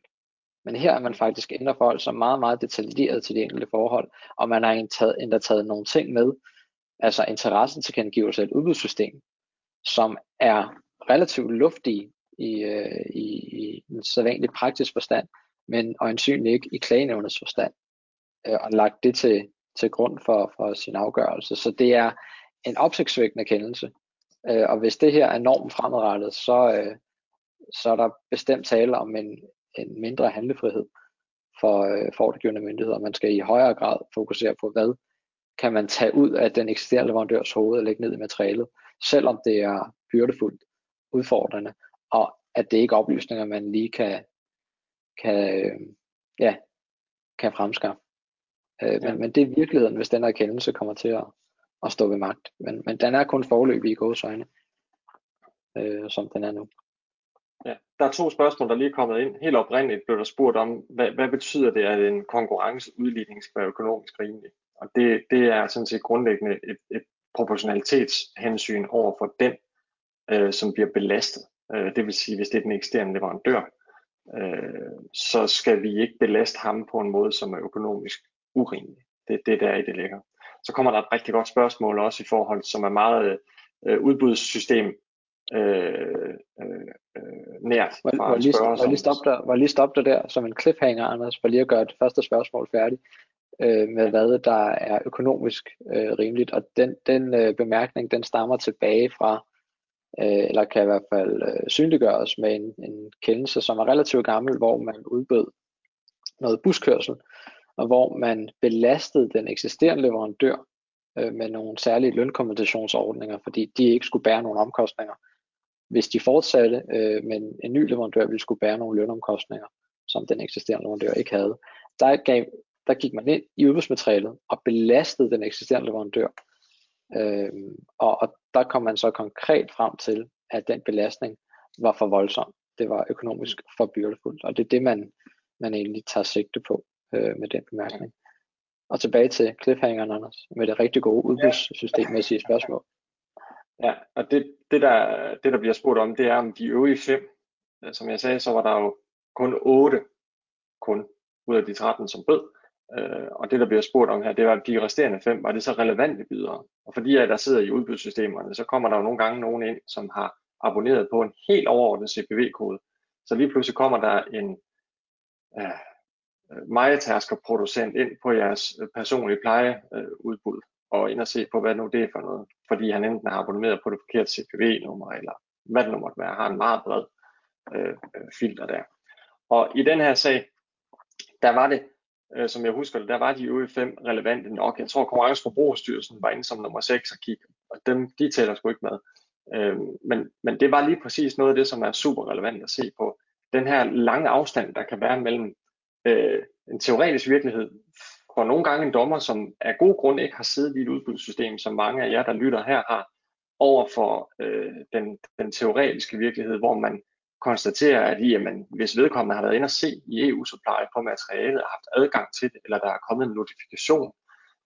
Men her er man faktisk ændrer forhold sig meget, meget detaljeret til de enkelte forhold, og man har endda taget nogle ting med, altså interessen til kendegivelse af et udbudssystem, som er relativt luftige i, øh, i, i en sædvanlig praktisk forstand, men øjensynligt ikke i klagenævnets forstand, øh, og lagt det til, til grund for, for sin afgørelse. Så det er en opsigtsvækkende kendelse, øh, og hvis det her er normen fremadrettet, så, øh, så er der bestemt tale om en, en mindre handlefrihed for, øh, for myndigheder. Man skal i højere grad fokusere på, hvad kan man tage ud af den eksisterende leverandørs hoved og lægge ned i materialet, selvom det er byrdefuldt udfordrende, og at det ikke er oplysninger, man lige kan, kan, øh, ja, kan fremskaffe. Øh, ja. men, men det er virkeligheden, hvis den erkendelse kommer til at, at stå ved magt. Men, men den er kun forløbig i gåsøjne, øh, som den er nu. Ja, der er to spørgsmål, der lige er kommet ind. Helt oprindeligt blev der spurgt om, hvad, hvad betyder det, at en konkurrenceudligning skal være økonomisk rimelig? Og det, det er sådan set grundlæggende et, et proportionalitetshensyn over for den, øh, som bliver belastet. Øh, det vil sige, hvis det er den eksterne leverandør, øh, så skal vi ikke belaste ham på en måde, som er økonomisk urimelig. Det, det der i det ligger. Så kommer der et rigtig godt spørgsmål også i forhold, som er meget øh, udbudssystem øh, øh, nært fra var, var lige, var lige stoppe der, var lige stoppe der, der som en cliffhanger, Anders, for lige at gøre det første spørgsmål færdigt øh, med hvad der er økonomisk øh, rimeligt. Og den, den øh, bemærkning, den stammer tilbage fra, øh, eller kan i hvert fald øh, synliggøres med en, en kendelse, som er relativt gammel, hvor man udbød noget buskørsel, og hvor man belastede den eksisterende leverandør øh, med nogle særlige lønkompensationsordninger, fordi de ikke skulle bære nogle omkostninger. Hvis de fortsatte, øh, men en ny leverandør ville skulle bære nogle lønomkostninger, som den eksisterende leverandør ikke havde. Der, gav, der gik man ind i udbudsmaterialet og belastede den eksisterende leverandør. Øh, og, og der kom man så konkret frem til, at den belastning var for voldsom. Det var økonomisk for byrdefuldt, og det er det, man, man egentlig tager sigte på øh, med den bemærkning. Og tilbage til cliffhangeren, Anders, med det rigtig gode udbudssystemmæssige spørgsmål. Ja, og det, det, der, det der bliver spurgt om, det er om de øvrige fem. Øh, som jeg sagde, så var der jo kun otte kun ud af de 13, som bød. Øh, og det der bliver spurgt om her, det var de resterende fem, var det så relevante bydere? Og fordi at der sidder i udbudssystemerne, så kommer der jo nogle gange nogen ind, som har abonneret på en helt overordnet CPV-kode. Så lige pludselig kommer der en øh, øh majetasker producent ind på jeres øh, personlige plejeudbud og ind og se på, hvad nu det er for noget. Fordi han enten har abonneret på det forkerte CPV-nummer, eller hvad det nu måtte være, har en meget bred øh, øh, filter der. Og i den her sag, der var det, øh, som jeg husker det, der var de øvrige fem relevante nok. Jeg tror, Konkurrenceforbrugerstyrelsen var inde som nummer 6 og kigge, og dem, de tæller sgu ikke med. Øh, men, men det var lige præcis noget af det, som er super relevant at se på. Den her lange afstand, der kan være mellem øh, en teoretisk virkelighed for nogle gange en dommer, som af god grund ikke har siddet i et udbudssystem, som mange af jer, der lytter her, har, over for øh, den, den teoretiske virkelighed, hvor man konstaterer, at jamen, hvis vedkommende har været inde og se i EU-supply på materialet og haft adgang til det, eller der er kommet en notifikation,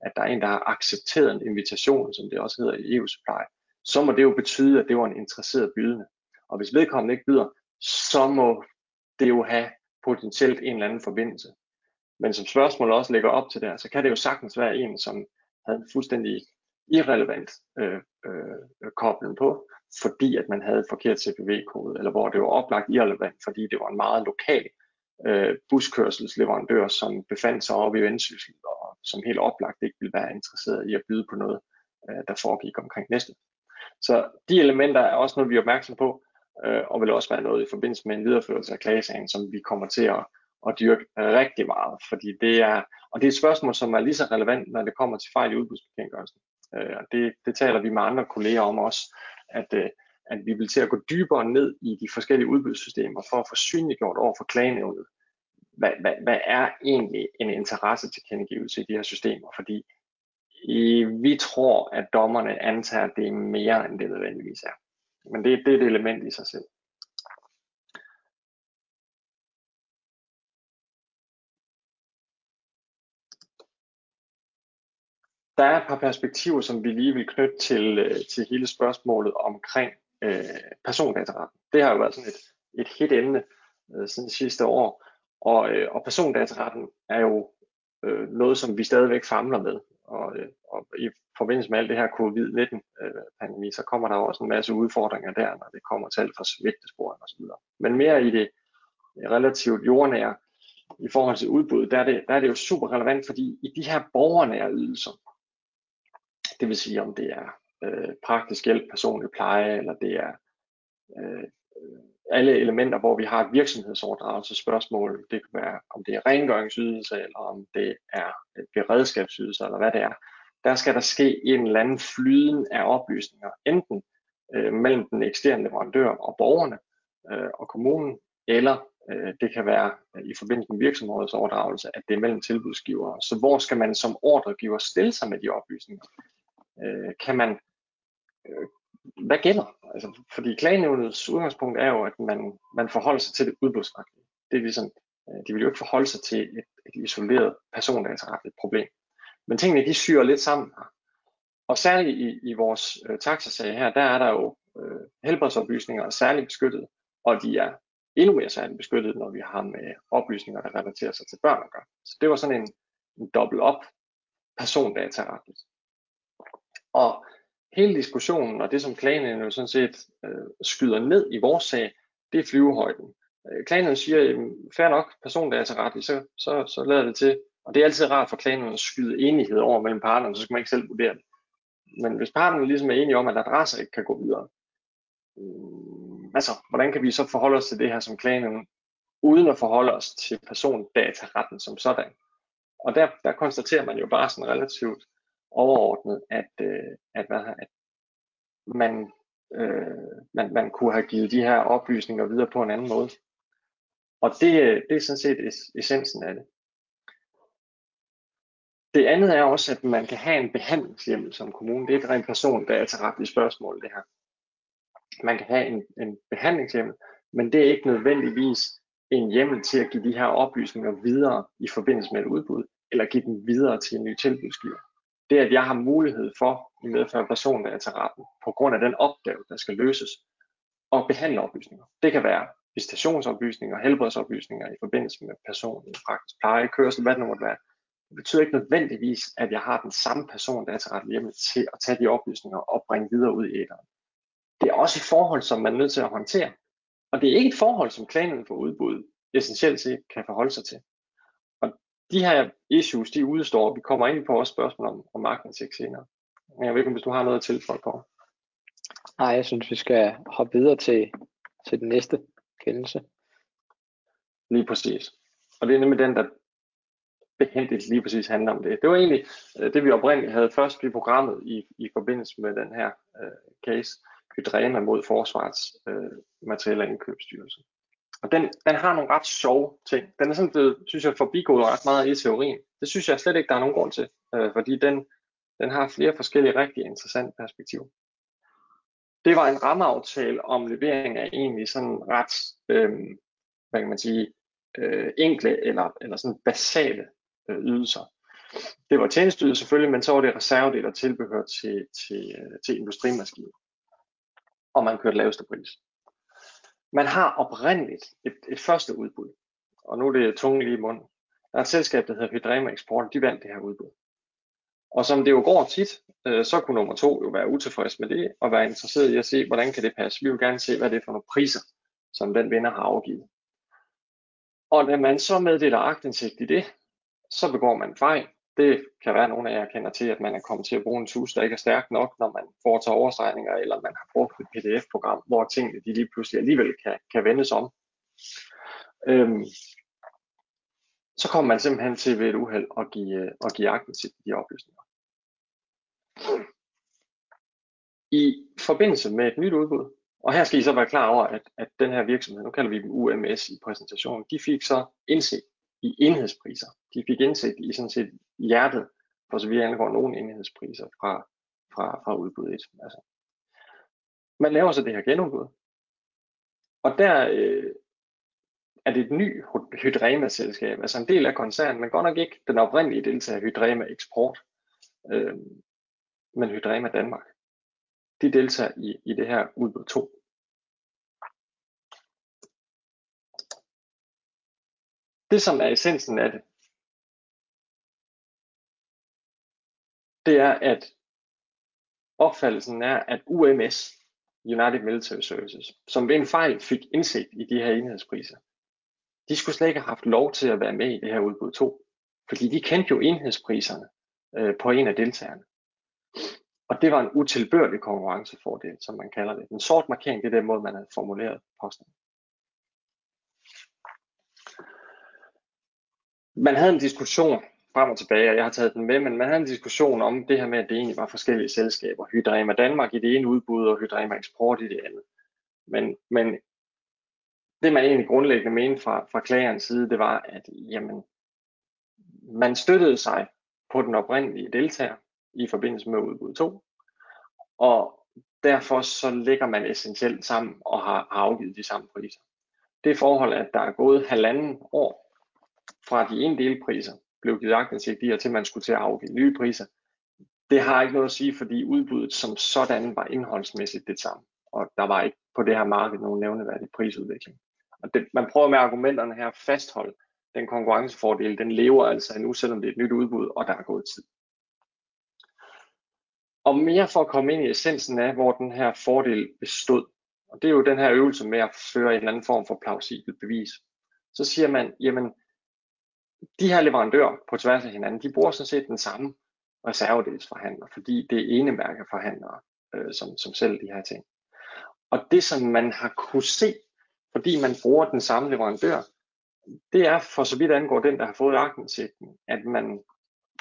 at der er en, der har accepteret en invitation, som det også hedder i EU-supply, så må det jo betyde, at det var en interesseret bydende. Og hvis vedkommende ikke byder, så må det jo have potentielt en eller anden forbindelse. Men som spørgsmålet også lægger op til der, så kan det jo sagtens være en, som havde en fuldstændig irrelevant øh, øh, kobling på, fordi at man havde forkert CPV-kode, eller hvor det var oplagt irrelevant, fordi det var en meget lokal øh, buskørselsleverandør, som befandt sig oppe i Vendsyssel, og som helt oplagt ikke ville være interesseret i at byde på noget, øh, der foregik omkring næste. Så de elementer er også noget, vi er opmærksom på, øh, og vil også være noget i forbindelse med en videreførelse af klagesagen, som vi kommer til at at dyrke rigtig meget, fordi det er, og det er et spørgsmål, som er lige så relevant, når det kommer til fejl i udbudsbekendtgørelsen. Øh, og det, det taler vi med andre kolleger om også, at, øh, at vi vil til at gå dybere ned i de forskellige udbudssystemer for at få synliggjort over for klagenævnet, hvad, hvad, hvad er egentlig en interesse til kendegivelse i de her systemer, fordi i, vi tror, at dommerne antager, at det er mere, end det nødvendigvis er. Men det, det er et element i sig selv. Der er et par perspektiver, som vi lige vil knytte til, øh, til hele spørgsmålet omkring øh, persondataretten. Det har jo været sådan et, et hit emne øh, siden de sidste år, og, øh, og persondataretten er jo øh, noget, som vi stadigvæk famler med. Og, øh, og i forbindelse med alt det her covid-19-pandemi, øh, så kommer der også en masse udfordringer der, når det kommer til alt fra smittesporing osv. Men mere i det relativt jordnære, i forhold til udbud, der er, det, der er det jo super relevant, fordi i de her borgernære ydelser, det vil sige om det er øh, praktisk hjælp, personlig pleje, eller det er øh, øh alle elementer, hvor vi har et virksomhedsoverdragelsesspørgsmål. Det kan være, om det er rengøringsydelser, eller om det er øh, beredskabsydelser, eller hvad det er. Der skal der ske en eller anden flyden af oplysninger, enten øh, mellem den eksterne leverandør og borgerne øh, og kommunen, eller øh, det kan være øh, i forbindelse med virksomhedsoverdragelse, at det er mellem tilbudsgivere. Så hvor skal man som ordregiver stille sig med de oplysninger? Øh, kan man øh, hvad gælder? Altså, fordi klagenævnets udgangspunkt er jo, at man, man forholder sig til det udbudsretlige. Det er ligesom, øh, de vil jo ikke forholde sig til et, et isoleret persondataretligt problem. Men tingene de syrer lidt sammen her. Og særligt i, i vores øh, taxasag her, der er der jo øh, helbredsoplysninger er særligt beskyttet, og de er endnu mere særligt beskyttet, når vi har med oplysninger, der relaterer sig til børn at gøre. Så det var sådan en, en dobbelt op persondataretligt. Og hele diskussionen og det, som klagenævnet jo sådan set øh, skyder ned i vores sag, det er flyvehøjden. Øh, klagenævnet siger, at fair nok, persondataretligt, så, så, så lader det til. Og det er altid rart for klagenævnet at skyde enighed over mellem parterne, så skal man ikke selv vurdere det. Men hvis parterne ligesom er enige om, at adresser ikke kan gå videre, øh, altså, hvordan kan vi så forholde os til det her som klagenævnet, uden at forholde os til persondataretten som sådan? Og der, der konstaterer man jo bare sådan relativt overordnet, at, øh, at, hvad, at man, øh, man, man kunne have givet de her oplysninger videre på en anden måde. Og det, øh, det er sådan set essensen af det. Det andet er også, at man kan have en behandlingshjemmel som kommune. Det er et rent person, der er til retlige spørgsmål, det her. Man kan have en, en behandlingshjemmel, men det er ikke nødvendigvis en hjemmel til at give de her oplysninger videre i forbindelse med et udbud, eller give dem videre til en ny tilbudsgiver det at jeg har mulighed for i medfør persondataretten på grund af den opgave, der skal løses, og behandle oplysninger. Det kan være visitationsoplysninger, helbredsoplysninger i forbindelse med personlig praktisk pleje, kørsel, hvad det nu måtte være. Det betyder ikke nødvendigvis, at jeg har den samme persondataret hjemme til at tage de oplysninger og bringe videre ud i æderen. Det er også et forhold, som man er nødt til at håndtere. Og det er ikke et forhold, som klagen for udbud essentielt set kan forholde sig til de her issues, de udstår. Vi kommer ind på også spørgsmål om, om aktindsigt senere. Men jeg ved ikke, hvis du har noget at tilføje på. Nej, jeg synes, vi skal hoppe videre til, til den næste kendelse. Lige præcis. Og det er nemlig den, der behendigt lige præcis handler om det. Det var egentlig øh, det, vi oprindeligt havde først i programmet i, i forbindelse med den her uh, case, Hydrema mod Forsvarets uh, materielle indkøbsstyrelse. Og den, den har nogle ret sjove ting. Den er sådan blevet, synes jeg, forbigået ret meget i teorien. Det synes jeg slet ikke, der er nogen grund til, øh, fordi den, den har flere forskellige rigtig interessante perspektiver. Det var en rammeaftale om levering af egentlig sådan ret, øh, hvad kan man sige, øh, enkle eller, eller sådan basale øh, ydelser. Det var tjenesteydelser selvfølgelig, men så var det reservedel og tilbehør til, til, øh, til industrimaskiner. Og man kørte laveste pris. Man har oprindeligt et, et første udbud, og nu er det tunge lige i munden. Der er et selskab, der hedder Hydrema Export, de vandt det her udbud. Og som det jo går tit, øh, så kunne nummer to jo være utilfreds med det, og være interesseret i at se, hvordan kan det passe. Vi vil gerne se, hvad det er for nogle priser, som den vinder har afgivet. Og når man så meddeler agtindsigt i det, så begår man en fejl, det kan være, at nogle af jer kender til, at man er kommet til at bruge en tus, der ikke er stærk nok, når man foretager overstregninger, eller man har brugt et PDF-program, hvor tingene de lige pludselig alligevel kan, kan vendes om. Øhm, så kommer man simpelthen til ved et uheld at give, øh, at give aktindsigt i de oplysninger. I forbindelse med et nyt udbud, og her skal I så være klar over, at, at den her virksomhed, nu kalder vi dem UMS i præsentationen, de fik så indset, i enhedspriser. De fik indsigt i sådan set hjertet, for så vidt angår nogle enhedspriser fra, fra, fra udbud 1. Altså, man laver så det her genudbud, og der øh, er det et nyt Hydrema-selskab, altså en del af koncernen, men godt nok ikke den oprindelige deltager Hydrema Export, øh, men Hydrema Danmark. De deltager i, i det her udbud 2. Det som er essensen af det, det er at opfattelsen er, at UMS, United Military Services, som ved en fejl fik indsigt i de her enhedspriser, de skulle slet ikke have haft lov til at være med i det her udbud 2, fordi de kendte jo enhedspriserne øh, på en af deltagerne. Og det var en utilbørlig konkurrencefordel, som man kalder det. En sort markering, det er den måde, man har formuleret posten. Man havde en diskussion frem og tilbage, og jeg har taget den med, men man havde en diskussion om det her med, at det egentlig var forskellige selskaber. Hydrema Danmark i det ene udbud, og Hydrema Export i det andet. Men, men det man egentlig grundlæggende mente fra, fra klagerens side, det var, at jamen, man støttede sig på den oprindelige deltager i forbindelse med udbud 2, og derfor så ligger man essentielt sammen og har, har afgivet de samme priser. Det forhold, at der er gået halvanden år fra de ene delpriser blev givet aktindsigt i, og til man skulle til at afgive nye priser, det har ikke noget at sige, fordi udbuddet som sådan var indholdsmæssigt det samme, og der var ikke på det her marked nogen nævneværdig prisudvikling. Og det, man prøver med argumenterne her at fastholde den konkurrencefordel, den lever altså nu, selvom det er et nyt udbud, og der er gået tid. Og mere for at komme ind i essensen af, hvor den her fordel bestod. Og det er jo den her øvelse med at føre en eller anden form for plausibelt bevis. Så siger man, jamen, de her leverandører på tværs af hinanden, de bruger sådan set den samme reservedelsforhandler, fordi det er enemærkeforhandlere, øh, som, som sælger de her ting. Og det, som man har kunne se fordi man bruger den samme leverandør, det er for så vidt angår den, der har fået aktindsigten, at man,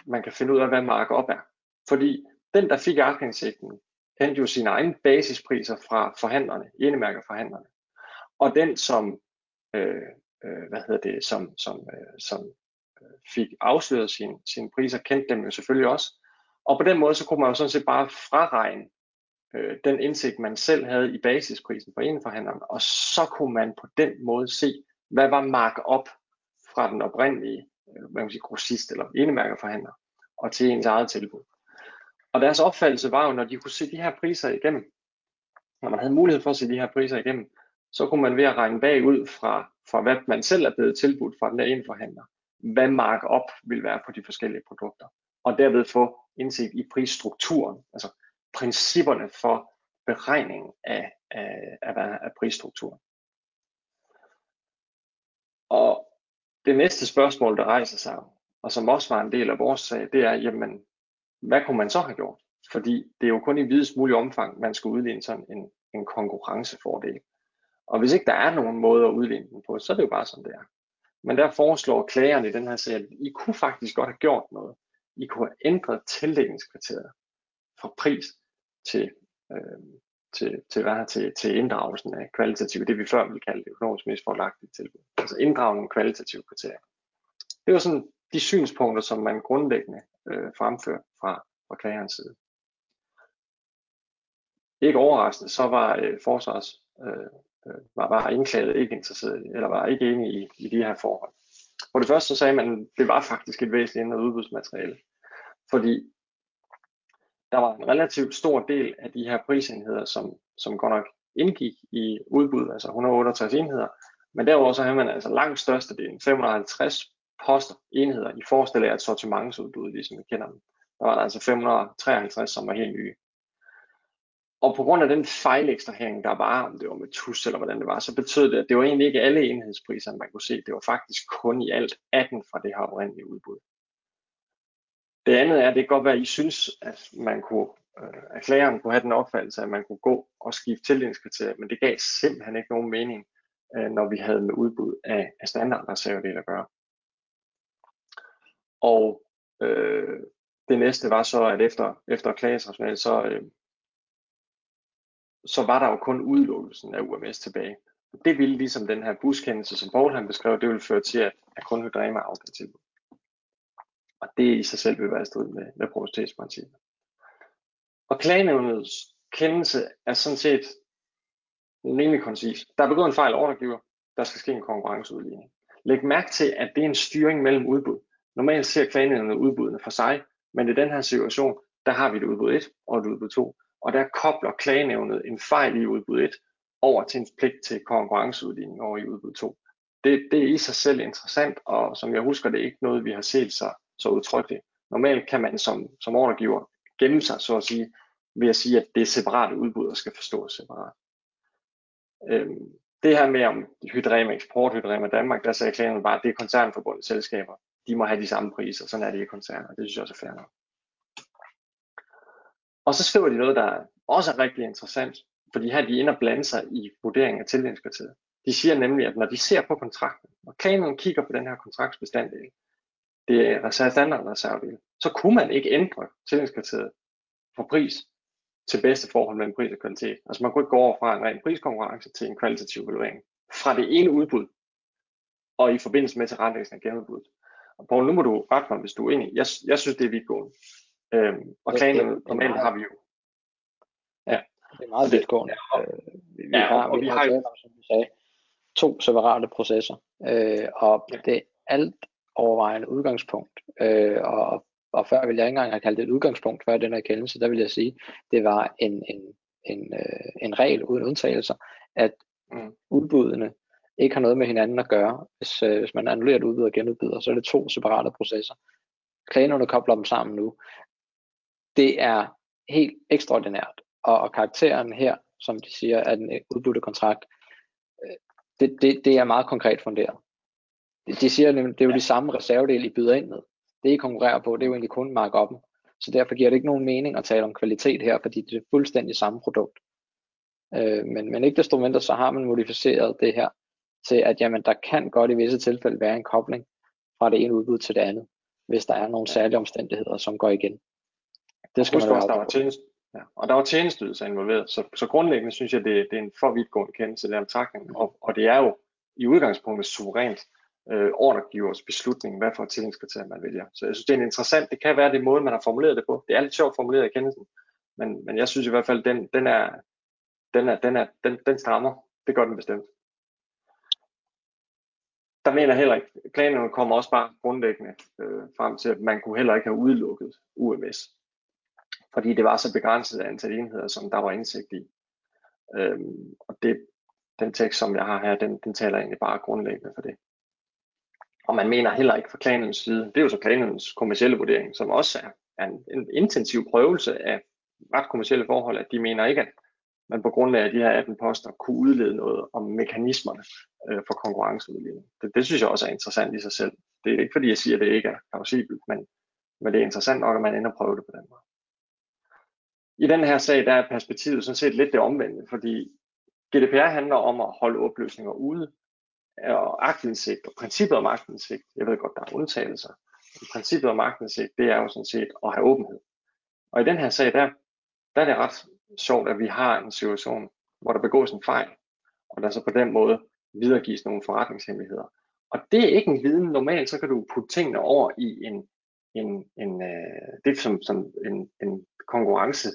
man kan finde ud af, hvad markup er. Fordi den, der fik aktindsigten, kendte jo sine egne basispriser fra forhandlerne, enemærkerforhandlerne. Og den, som, øh, øh, hvad hedder det, som, som, øh, som fik afsløret sine, sine priser, kendte dem jo selvfølgelig også. Og på den måde, så kunne man jo sådan set bare fraregne øh, den indsigt, man selv havde i basisprisen for indforhandleren, og så kunne man på den måde se, hvad var markup fra den oprindelige øh, man siger, sige, grossist eller enemærkerforhandler, og til ens eget tilbud. Og deres opfattelse var jo, når de kunne se de her priser igennem, når man havde mulighed for at se de her priser igennem, så kunne man ved at regne bagud fra, fra hvad man selv er blevet tilbudt fra den der enforhandler, hvad markup vil være på de forskellige produkter, og derved få indsigt i prisstrukturen, altså principperne for beregning af, af, af, af prisstrukturen. Og det næste spørgsmål, der rejser sig, og som også var en del af vores sag, det er, jamen, hvad kunne man så have gjort? Fordi det er jo kun i videst mulig omfang, man skal udligne sådan en, en konkurrencefordel. Og hvis ikke der er nogen måde at udligne den på, så er det jo bare sådan, det er. Men der foreslår klagerne i den her sag, at I kunne faktisk godt have gjort noget. I kunne have ændret tillægningskriteriet fra pris til, øh, til, til, hvad, til, til inddragelsen af kvalitative, det vi før ville kalde det økonomisk mest forlagtige tilbud. Altså inddragning af kvalitative kriterier. Det var sådan de synspunkter, som man grundlæggende øh, fremfører fra, fra klagerens side. Ikke overraskende, så var øh, forsvars øh, Øh, var, var indklaget ikke interesseret eller var ikke enig i, i de her forhold. For det første så sagde man, at det var faktisk et væsentligt ændret udbudsmateriale. Fordi der var en relativt stor del af de her prisenheder, som, som godt nok indgik i udbud, altså 168 enheder, men derudover så havde man altså langt størstedelen, 550 poster, enheder, i forestil af et sortimentsudbud, ligesom vi kender dem. Der var der altså 553, som var helt nye. Og på grund af den fejlekstrahering, der var, om det var med TUS eller hvordan det var, så betød det, at det var egentlig ikke alle enhedspriser, man kunne se. Det var faktisk kun i alt 18 fra det her oprindelige udbud. Det andet er, at det kan godt være, at I synes, at man kunne, øh, at klageren kunne have den opfattelse, at man kunne gå og skifte tildelingskriterier, men det gav simpelthen ikke nogen mening, øh, når vi havde med udbud af, af standardreservedel at gøre. Og øh, det næste var så, at efter, efter klagesrationalet, så, øh, så var der jo kun udelukkelsen af UMS tilbage. Det ville ligesom den her buskendelse, som Paul han beskrev, det ville føre til, at, at kun Hydrema afgav tilbud. Og det i sig selv vil være i strid med, med proportionalitetsprincippet. Og klagenævnets kendelse er sådan set rimelig koncis. Der er begået en fejl ordregiver, der skal ske en konkurrenceudligning. Læg mærke til, at det er en styring mellem udbud. Normalt ser klagenævnet udbuddene for sig, men i den her situation, der har vi et udbud 1 og et udbud 2, og der kobler klagenævnet en fejl i udbud 1 over til en pligt til konkurrenceudligning over i udbud 2. Det, det er i sig selv interessant, og som jeg husker, det er ikke noget, vi har set så, så udtrykkeligt. Normalt kan man som, som ordregiver gemme sig, så at sige, ved at sige, at det er separate udbud, der skal forstås separat. Øhm, det her med om Hydrema Eksport, Hydrema Danmark, der sagde klagen bare, at det er koncernforbundet selskaber. De må have de samme priser, sådan er det i koncerner. Det synes jeg også er fair nok. Og så skriver de noget, der også er rigtig interessant, fordi her de er inde og blande sig i vurderingen af tildelingskriteriet. De siger nemlig, at når de ser på kontrakten, og klagen kigger på den her kontraktsbestanddel, det er standardreservedel, så kunne man ikke ændre tildelingskriteriet for pris til bedste forhold mellem pris og kvalitet. Altså man kunne ikke gå over fra en ren priskonkurrence til en kvalitativ evaluering. Fra det ene udbud, og i forbindelse med tilrettelæggelsen af genudbuddet. Og Poul, nu må du rette mig, hvis du er enig. Jeg, jeg synes, det er vidtgående. Øhm, og klagen normalt har vi jo. Ja. Det er meget vidtgående. Ja, øh, vi, vi ja, har, og vi, vi har, jo, som du sagde, to separate processer. Øh, og ja. det alt overvejende udgangspunkt, øh, og, og før ville jeg ikke engang have kaldt det et udgangspunkt før den her kendelse, der vil jeg sige, det var en, en, en, øh, en regel uden undtagelser, at mm. udbuddene ikke har noget med hinanden at gøre. Hvis, øh, hvis man annullerer et udbud og genudbyder, så er det to separate processer. Klagenerne kobler dem sammen nu. Det er helt ekstraordinært, og, og karakteren her, som de siger, er den udbudte kontrakt, øh, det, det, det er meget konkret funderet. De siger nemlig, det er jo de samme reservedele, I byder ind med. Det I konkurrerer på, det er jo egentlig kun markuppen. Så derfor giver det ikke nogen mening at tale om kvalitet her, fordi det er fuldstændig samme produkt. Øh, men, men ikke desto mindre, så har man modificeret det her til, at jamen, der kan godt i visse tilfælde være en kobling fra det ene udbud til det andet, hvis der er nogle særlige omstændigheder, som går igen. Det skal man også, der var tjeneste, ja. Og der var tjenesteydelser involveret, så, så grundlæggende synes jeg, det, det er en for vidtgående kendelse der omtrækning, og, og det er jo i udgangspunktet suverænt øh, ordregivers beslutning, hvad for et man vælger. Så jeg synes, det er en interessant, det kan være det måde, man har formuleret det på. Det er lidt sjovt formuleret i kendelsen, men, men jeg synes i hvert fald, den, den er, den, er, den, er, den, den strammer. Det gør den bestemt. Der mener heller ikke, planerne kommer også bare grundlæggende øh, frem til, at man kunne heller ikke have udelukket UMS. Fordi det var så begrænset antal enheder, som der var indsigt i. Øhm, og det, den tekst, som jeg har her, den, den taler egentlig bare grundlæggende for det. Og man mener heller ikke fra klanens side, det er jo så klanens kommercielle vurdering, som også er, en, en intensiv prøvelse af ret kommercielle forhold, at de mener ikke, at man på grund af de her 18 poster kunne udlede noget om mekanismerne øh, for konkurrenceudligning. Det, det synes jeg også er interessant i sig selv. Det er ikke fordi, jeg siger, at det ikke er plausibelt, men, men det er interessant nok, at man ender prøve det på den måde. I den her sag, der er perspektivet sådan set lidt det omvendte, fordi GDPR handler om at holde opløsninger ude, og aktindsigt og princippet om agtindsigt, jeg ved godt, der er undtagelser, men princippet om agtindsigt, det er jo sådan set at have åbenhed. Og i den her sag, der, der er det ret sjovt, at vi har en situation, hvor der begås en fejl, og der så på den måde videregives nogle forretningshemmeligheder. Og det er ikke en viden. Normalt så kan du putte tingene over i en, en, en øh, det som, som en, en konkurrence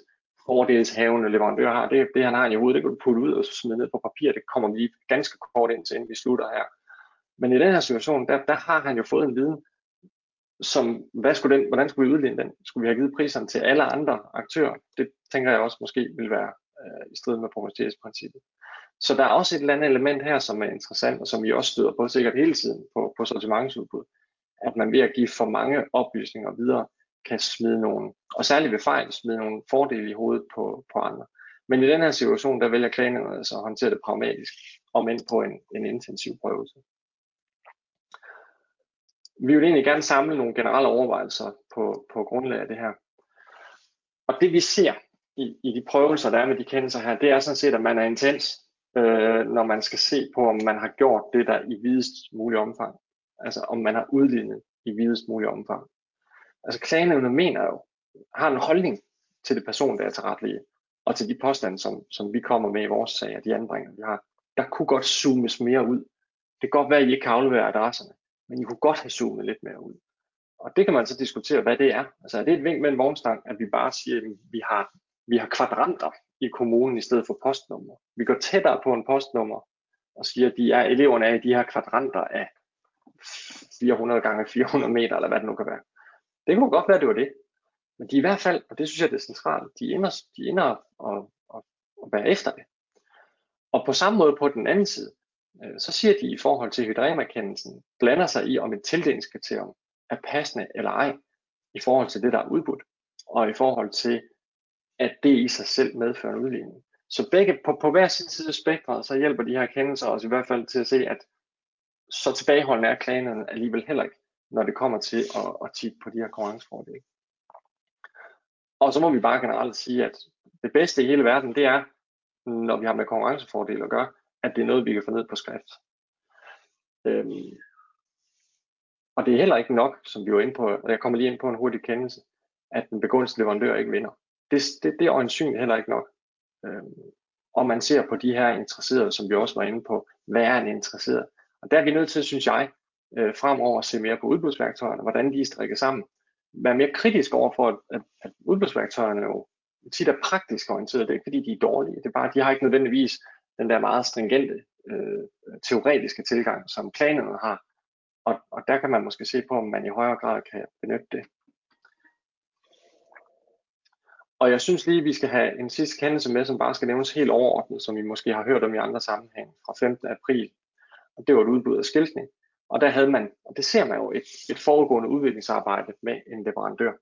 fordelshavende leverandør har, det, det han har i hovedet, det kan du putte ud og smide ned på papir, det kommer vi lige ganske kort ind til, inden vi slutter her. Men i den her situation, der, der har han jo fået en viden, som, hvad skulle den, hvordan skulle vi udligne den? Skulle vi have givet priserne til alle andre aktører? Det tænker jeg også måske vil være øh, i strid med proportionalitetsprincippet. Så der er også et eller andet element her, som er interessant, og som vi også støder på sikkert hele tiden på, på sortimentsudbud, at man ved at give for mange oplysninger videre, kan smide nogle, og særligt ved fejl, smide nogle fordele i hovedet på, på andre. Men i den her situation, der vælger klagenævnet altså at håndtere det pragmatisk, om end på en, en intensiv prøvelse. Vi vil egentlig gerne samle nogle generelle overvejelser på, på grundlag af det her. Og det vi ser i, i de prøvelser, der er med de kendelser her, det er sådan set, at man er intens, øh, når man skal se på, om man har gjort det der i videst mulig omfang. Altså om man har udlignet i videst mulig omfang. Altså klagenævnet mener jo, har en holdning til det person, der er og til de påstande, som, som vi kommer med i vores sag, og de anbringer, vi har, der kunne godt zoomes mere ud. Det kan godt være, at I ikke kan aflevere adresserne, men I kunne godt have zoomet lidt mere ud. Og det kan man så diskutere, hvad det er. Altså er det et vink med en vognstang, at vi bare siger, at vi har, vi har kvadranter i kommunen i stedet for postnummer. Vi går tættere på en postnummer og siger, at de er, eleverne er i de her kvadranter af 400 gange 400 meter, eller hvad det nu kan være. Det kunne godt være, det var det. Men de er i hvert fald, og det synes jeg det er centralt, de ender, de ender og, og, og være efter det. Og på samme måde på den anden side, øh, så siger de i forhold til hydremakendelsen, blander sig i, om et tildelingskriterium er passende eller ej, i forhold til det, der er udbudt, og i forhold til, at det i sig selv medfører en udligning. Så begge, på, på hver sin side af spektret, så hjælper de her kendelser os i hvert fald til at se, at så tilbageholdende er klagerne alligevel heller ikke, når det kommer til at, at titte på de her konkurrencefordele. Og så må vi bare generelt sige, at det bedste i hele verden, det er, når vi har med konkurrencefordele at gøre, at det er noget, vi kan få ned på skrift. Øhm, og det er heller ikke nok, som vi var inde på, og jeg kommer lige ind på en hurtig kendelse, at den begunstigede leverandør ikke vinder. Det, det, det er øjensynligt heller ikke nok. Øhm, og man ser på de her interesserede, som vi også var inde på, hvad er en interesseret? Og der er vi nødt til, synes jeg, øh, fremover se mere på udbudsværktøjerne, hvordan de er strikket sammen. Være mere kritisk over for, at, at udbudsværktøjerne jo tit er praktisk orienteret. Det er ikke fordi, de er dårlige. Det er bare, de har ikke nødvendigvis den der meget stringente øh, teoretiske tilgang, som planerne har. Og, og der kan man måske se på, om man i højere grad kan benytte det. Og jeg synes lige, at vi skal have en sidste kendelse med, som bare skal nævnes helt overordnet, som vi måske har hørt om i andre sammenhæng fra 15. april. Og det var et udbud af skiltning. Og der havde man, og det ser man jo, et, et foregående udviklingsarbejde med en leverandør,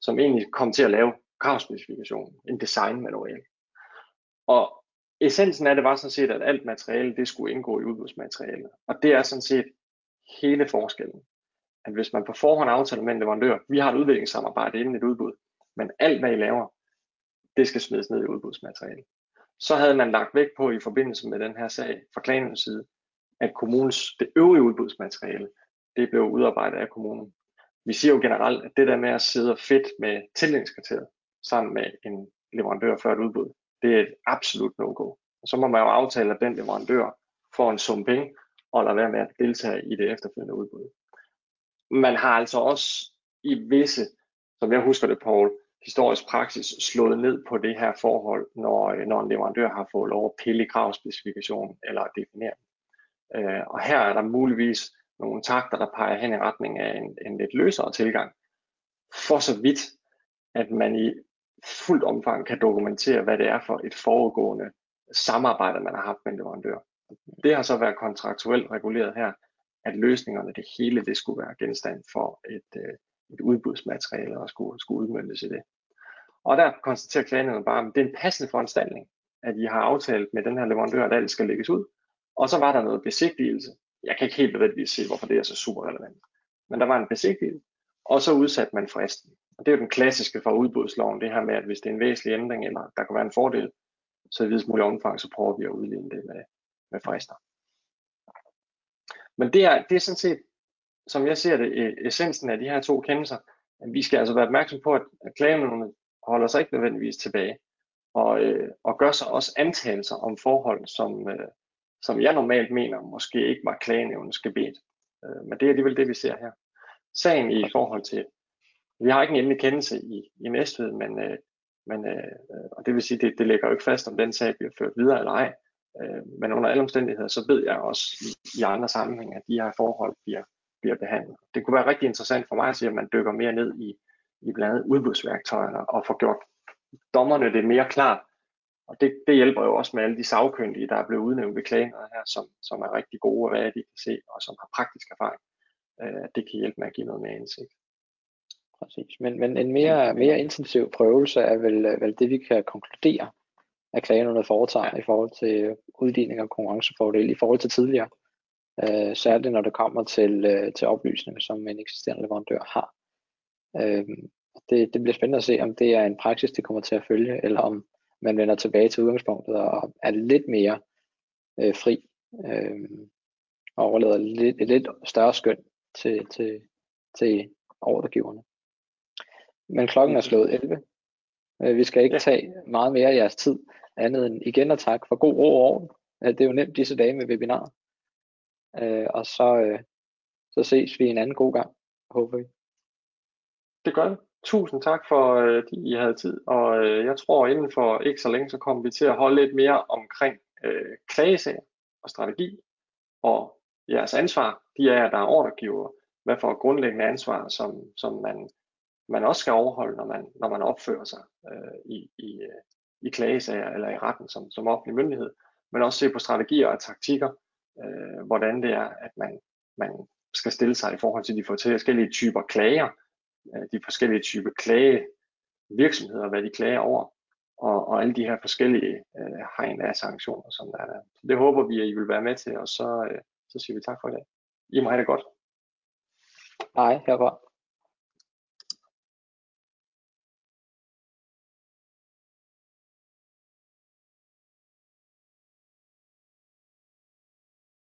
som egentlig kom til at lave kravspecifikationen, en designmanual. Og essensen af det var sådan set, at alt materiale, det skulle indgå i udbudsmaterialet. Og det er sådan set hele forskellen. At hvis man på forhånd aftaler med en leverandør, vi har et udviklingssamarbejde inden et udbud, men alt hvad I laver, det skal smides ned i udbudsmaterialet. Så havde man lagt vægt på i forbindelse med den her sag fra klanens side, at kommunens, det øvrige udbudsmateriale, det blev udarbejdet af kommunen. Vi siger jo generelt, at det der med at sidde fedt med tildelingskriteriet sammen med en leverandør før et udbud, det er et absolut no-go. Så må man jo aftale, at den leverandør får en sum penge, og lade være med at deltage i det efterfølgende udbud. Man har altså også i visse, som jeg husker det, Paul, historisk praksis slået ned på det her forhold, når, når en leverandør har fået lov at pille i kravspecifikationen eller definere den. Øh, og her er der muligvis nogle takter, der peger hen i retning af en, en lidt løsere tilgang. For så vidt, at man i fuldt omfang kan dokumentere, hvad det er for et foregående samarbejde, man har haft med en leverandør. Det har så været kontraktuelt reguleret her, at løsningerne, det hele, det skulle være genstand for et, øh, et udbudsmateriale og skulle, skulle udmyndes i det. Og der konstaterer klagenævnet bare, at det er en passende foranstaltning, at I har aftalt med den her leverandør, at alt skal lægges ud. Og så var der noget besigtigelse. Jeg kan ikke helt nødvendigvis se, hvorfor det er så super relevant. Men der var en besigtigelse, og så udsatte man fristen. Og det er jo den klassiske fra udbudsloven, det her med, at hvis det er en væsentlig ændring, eller der kan være en fordel, så i videst mulig omfang, så prøver vi at udligne det med, med frister. Men det er, det er sådan set, som jeg ser det, e- essensen af de her to kendelser. At vi skal altså være opmærksom på, at, at holder sig ikke nødvendigvis tilbage, og, øh, og gør sig også antagelser om forhold, som, øh, som jeg normalt mener måske ikke var klagenævnens gebet. Øh, men det er alligevel det, vi ser her. Sagen i forhold til, vi har ikke en endelig kendelse i, i Næstved, men, øh, men øh, og det vil sige, det, det lægger jo ikke fast, om den sag bliver ført videre eller ej. Øh, men under alle omstændigheder, så ved jeg også i, i andre sammenhænge, at de her forhold bliver, bliver behandlet. Det kunne være rigtig interessant for mig at se, at man dykker mere ned i, i blandt andet udbudsværktøjerne og får gjort dommerne det mere klart. Og det, det hjælper jo også med alle de sagkyndige, der er blevet udnævnt ved klagen her, som, som er rigtig gode, og hvad de kan se, og som har praktisk erfaring. Øh, det kan hjælpe med at give noget mere indsigt. Præcis. Men, men en mere, mere intensiv prøvelse er vel, øh, vel det, vi kan konkludere, at klagenævnet foretager ja. i forhold til udligning og konkurrencefordel i forhold til tidligere. Øh, særligt når det kommer til, øh, til oplysninger, som en eksisterende leverandør har. Øh, det, det bliver spændende at se, om det er en praksis, det kommer til at følge, eller om man vender tilbage til udgangspunktet og er lidt mere øh, fri øh, og overlader lidt, et lidt større skøn til, til, til ordregiverne. Men klokken er slået 11, Øh, vi skal ikke tage meget mere af jeres tid, andet end igen og tak for god ro og orden. Det er jo nemt disse dage med webinar. Øh, og så, øh, så ses vi en anden god gang, håber vi. Det gør det. Tusind tak for, øh, at I havde tid, og øh, jeg tror inden for ikke så længe, så kommer vi til at holde lidt mere omkring øh, klagesager og strategi, og jeres ansvar, de er, der er ordregiver, hvad for grundlæggende ansvar, som, som man, man også skal overholde, når man, når man opfører sig øh, i, i, øh, i klagesager eller i retten som, som offentlig myndighed, men også se på strategier og taktikker, øh, hvordan det er, at man, man skal stille sig i forhold til de forskellige typer klager, Øh, de forskellige typer klage virksomheder, hvad de klager over, og, og alle de her forskellige øh, hegn af sanktioner, som der er. Så det håber vi, at I vil være med til, og så, øh, så siger vi tak for i dag. I må have det godt. Hej, herfra.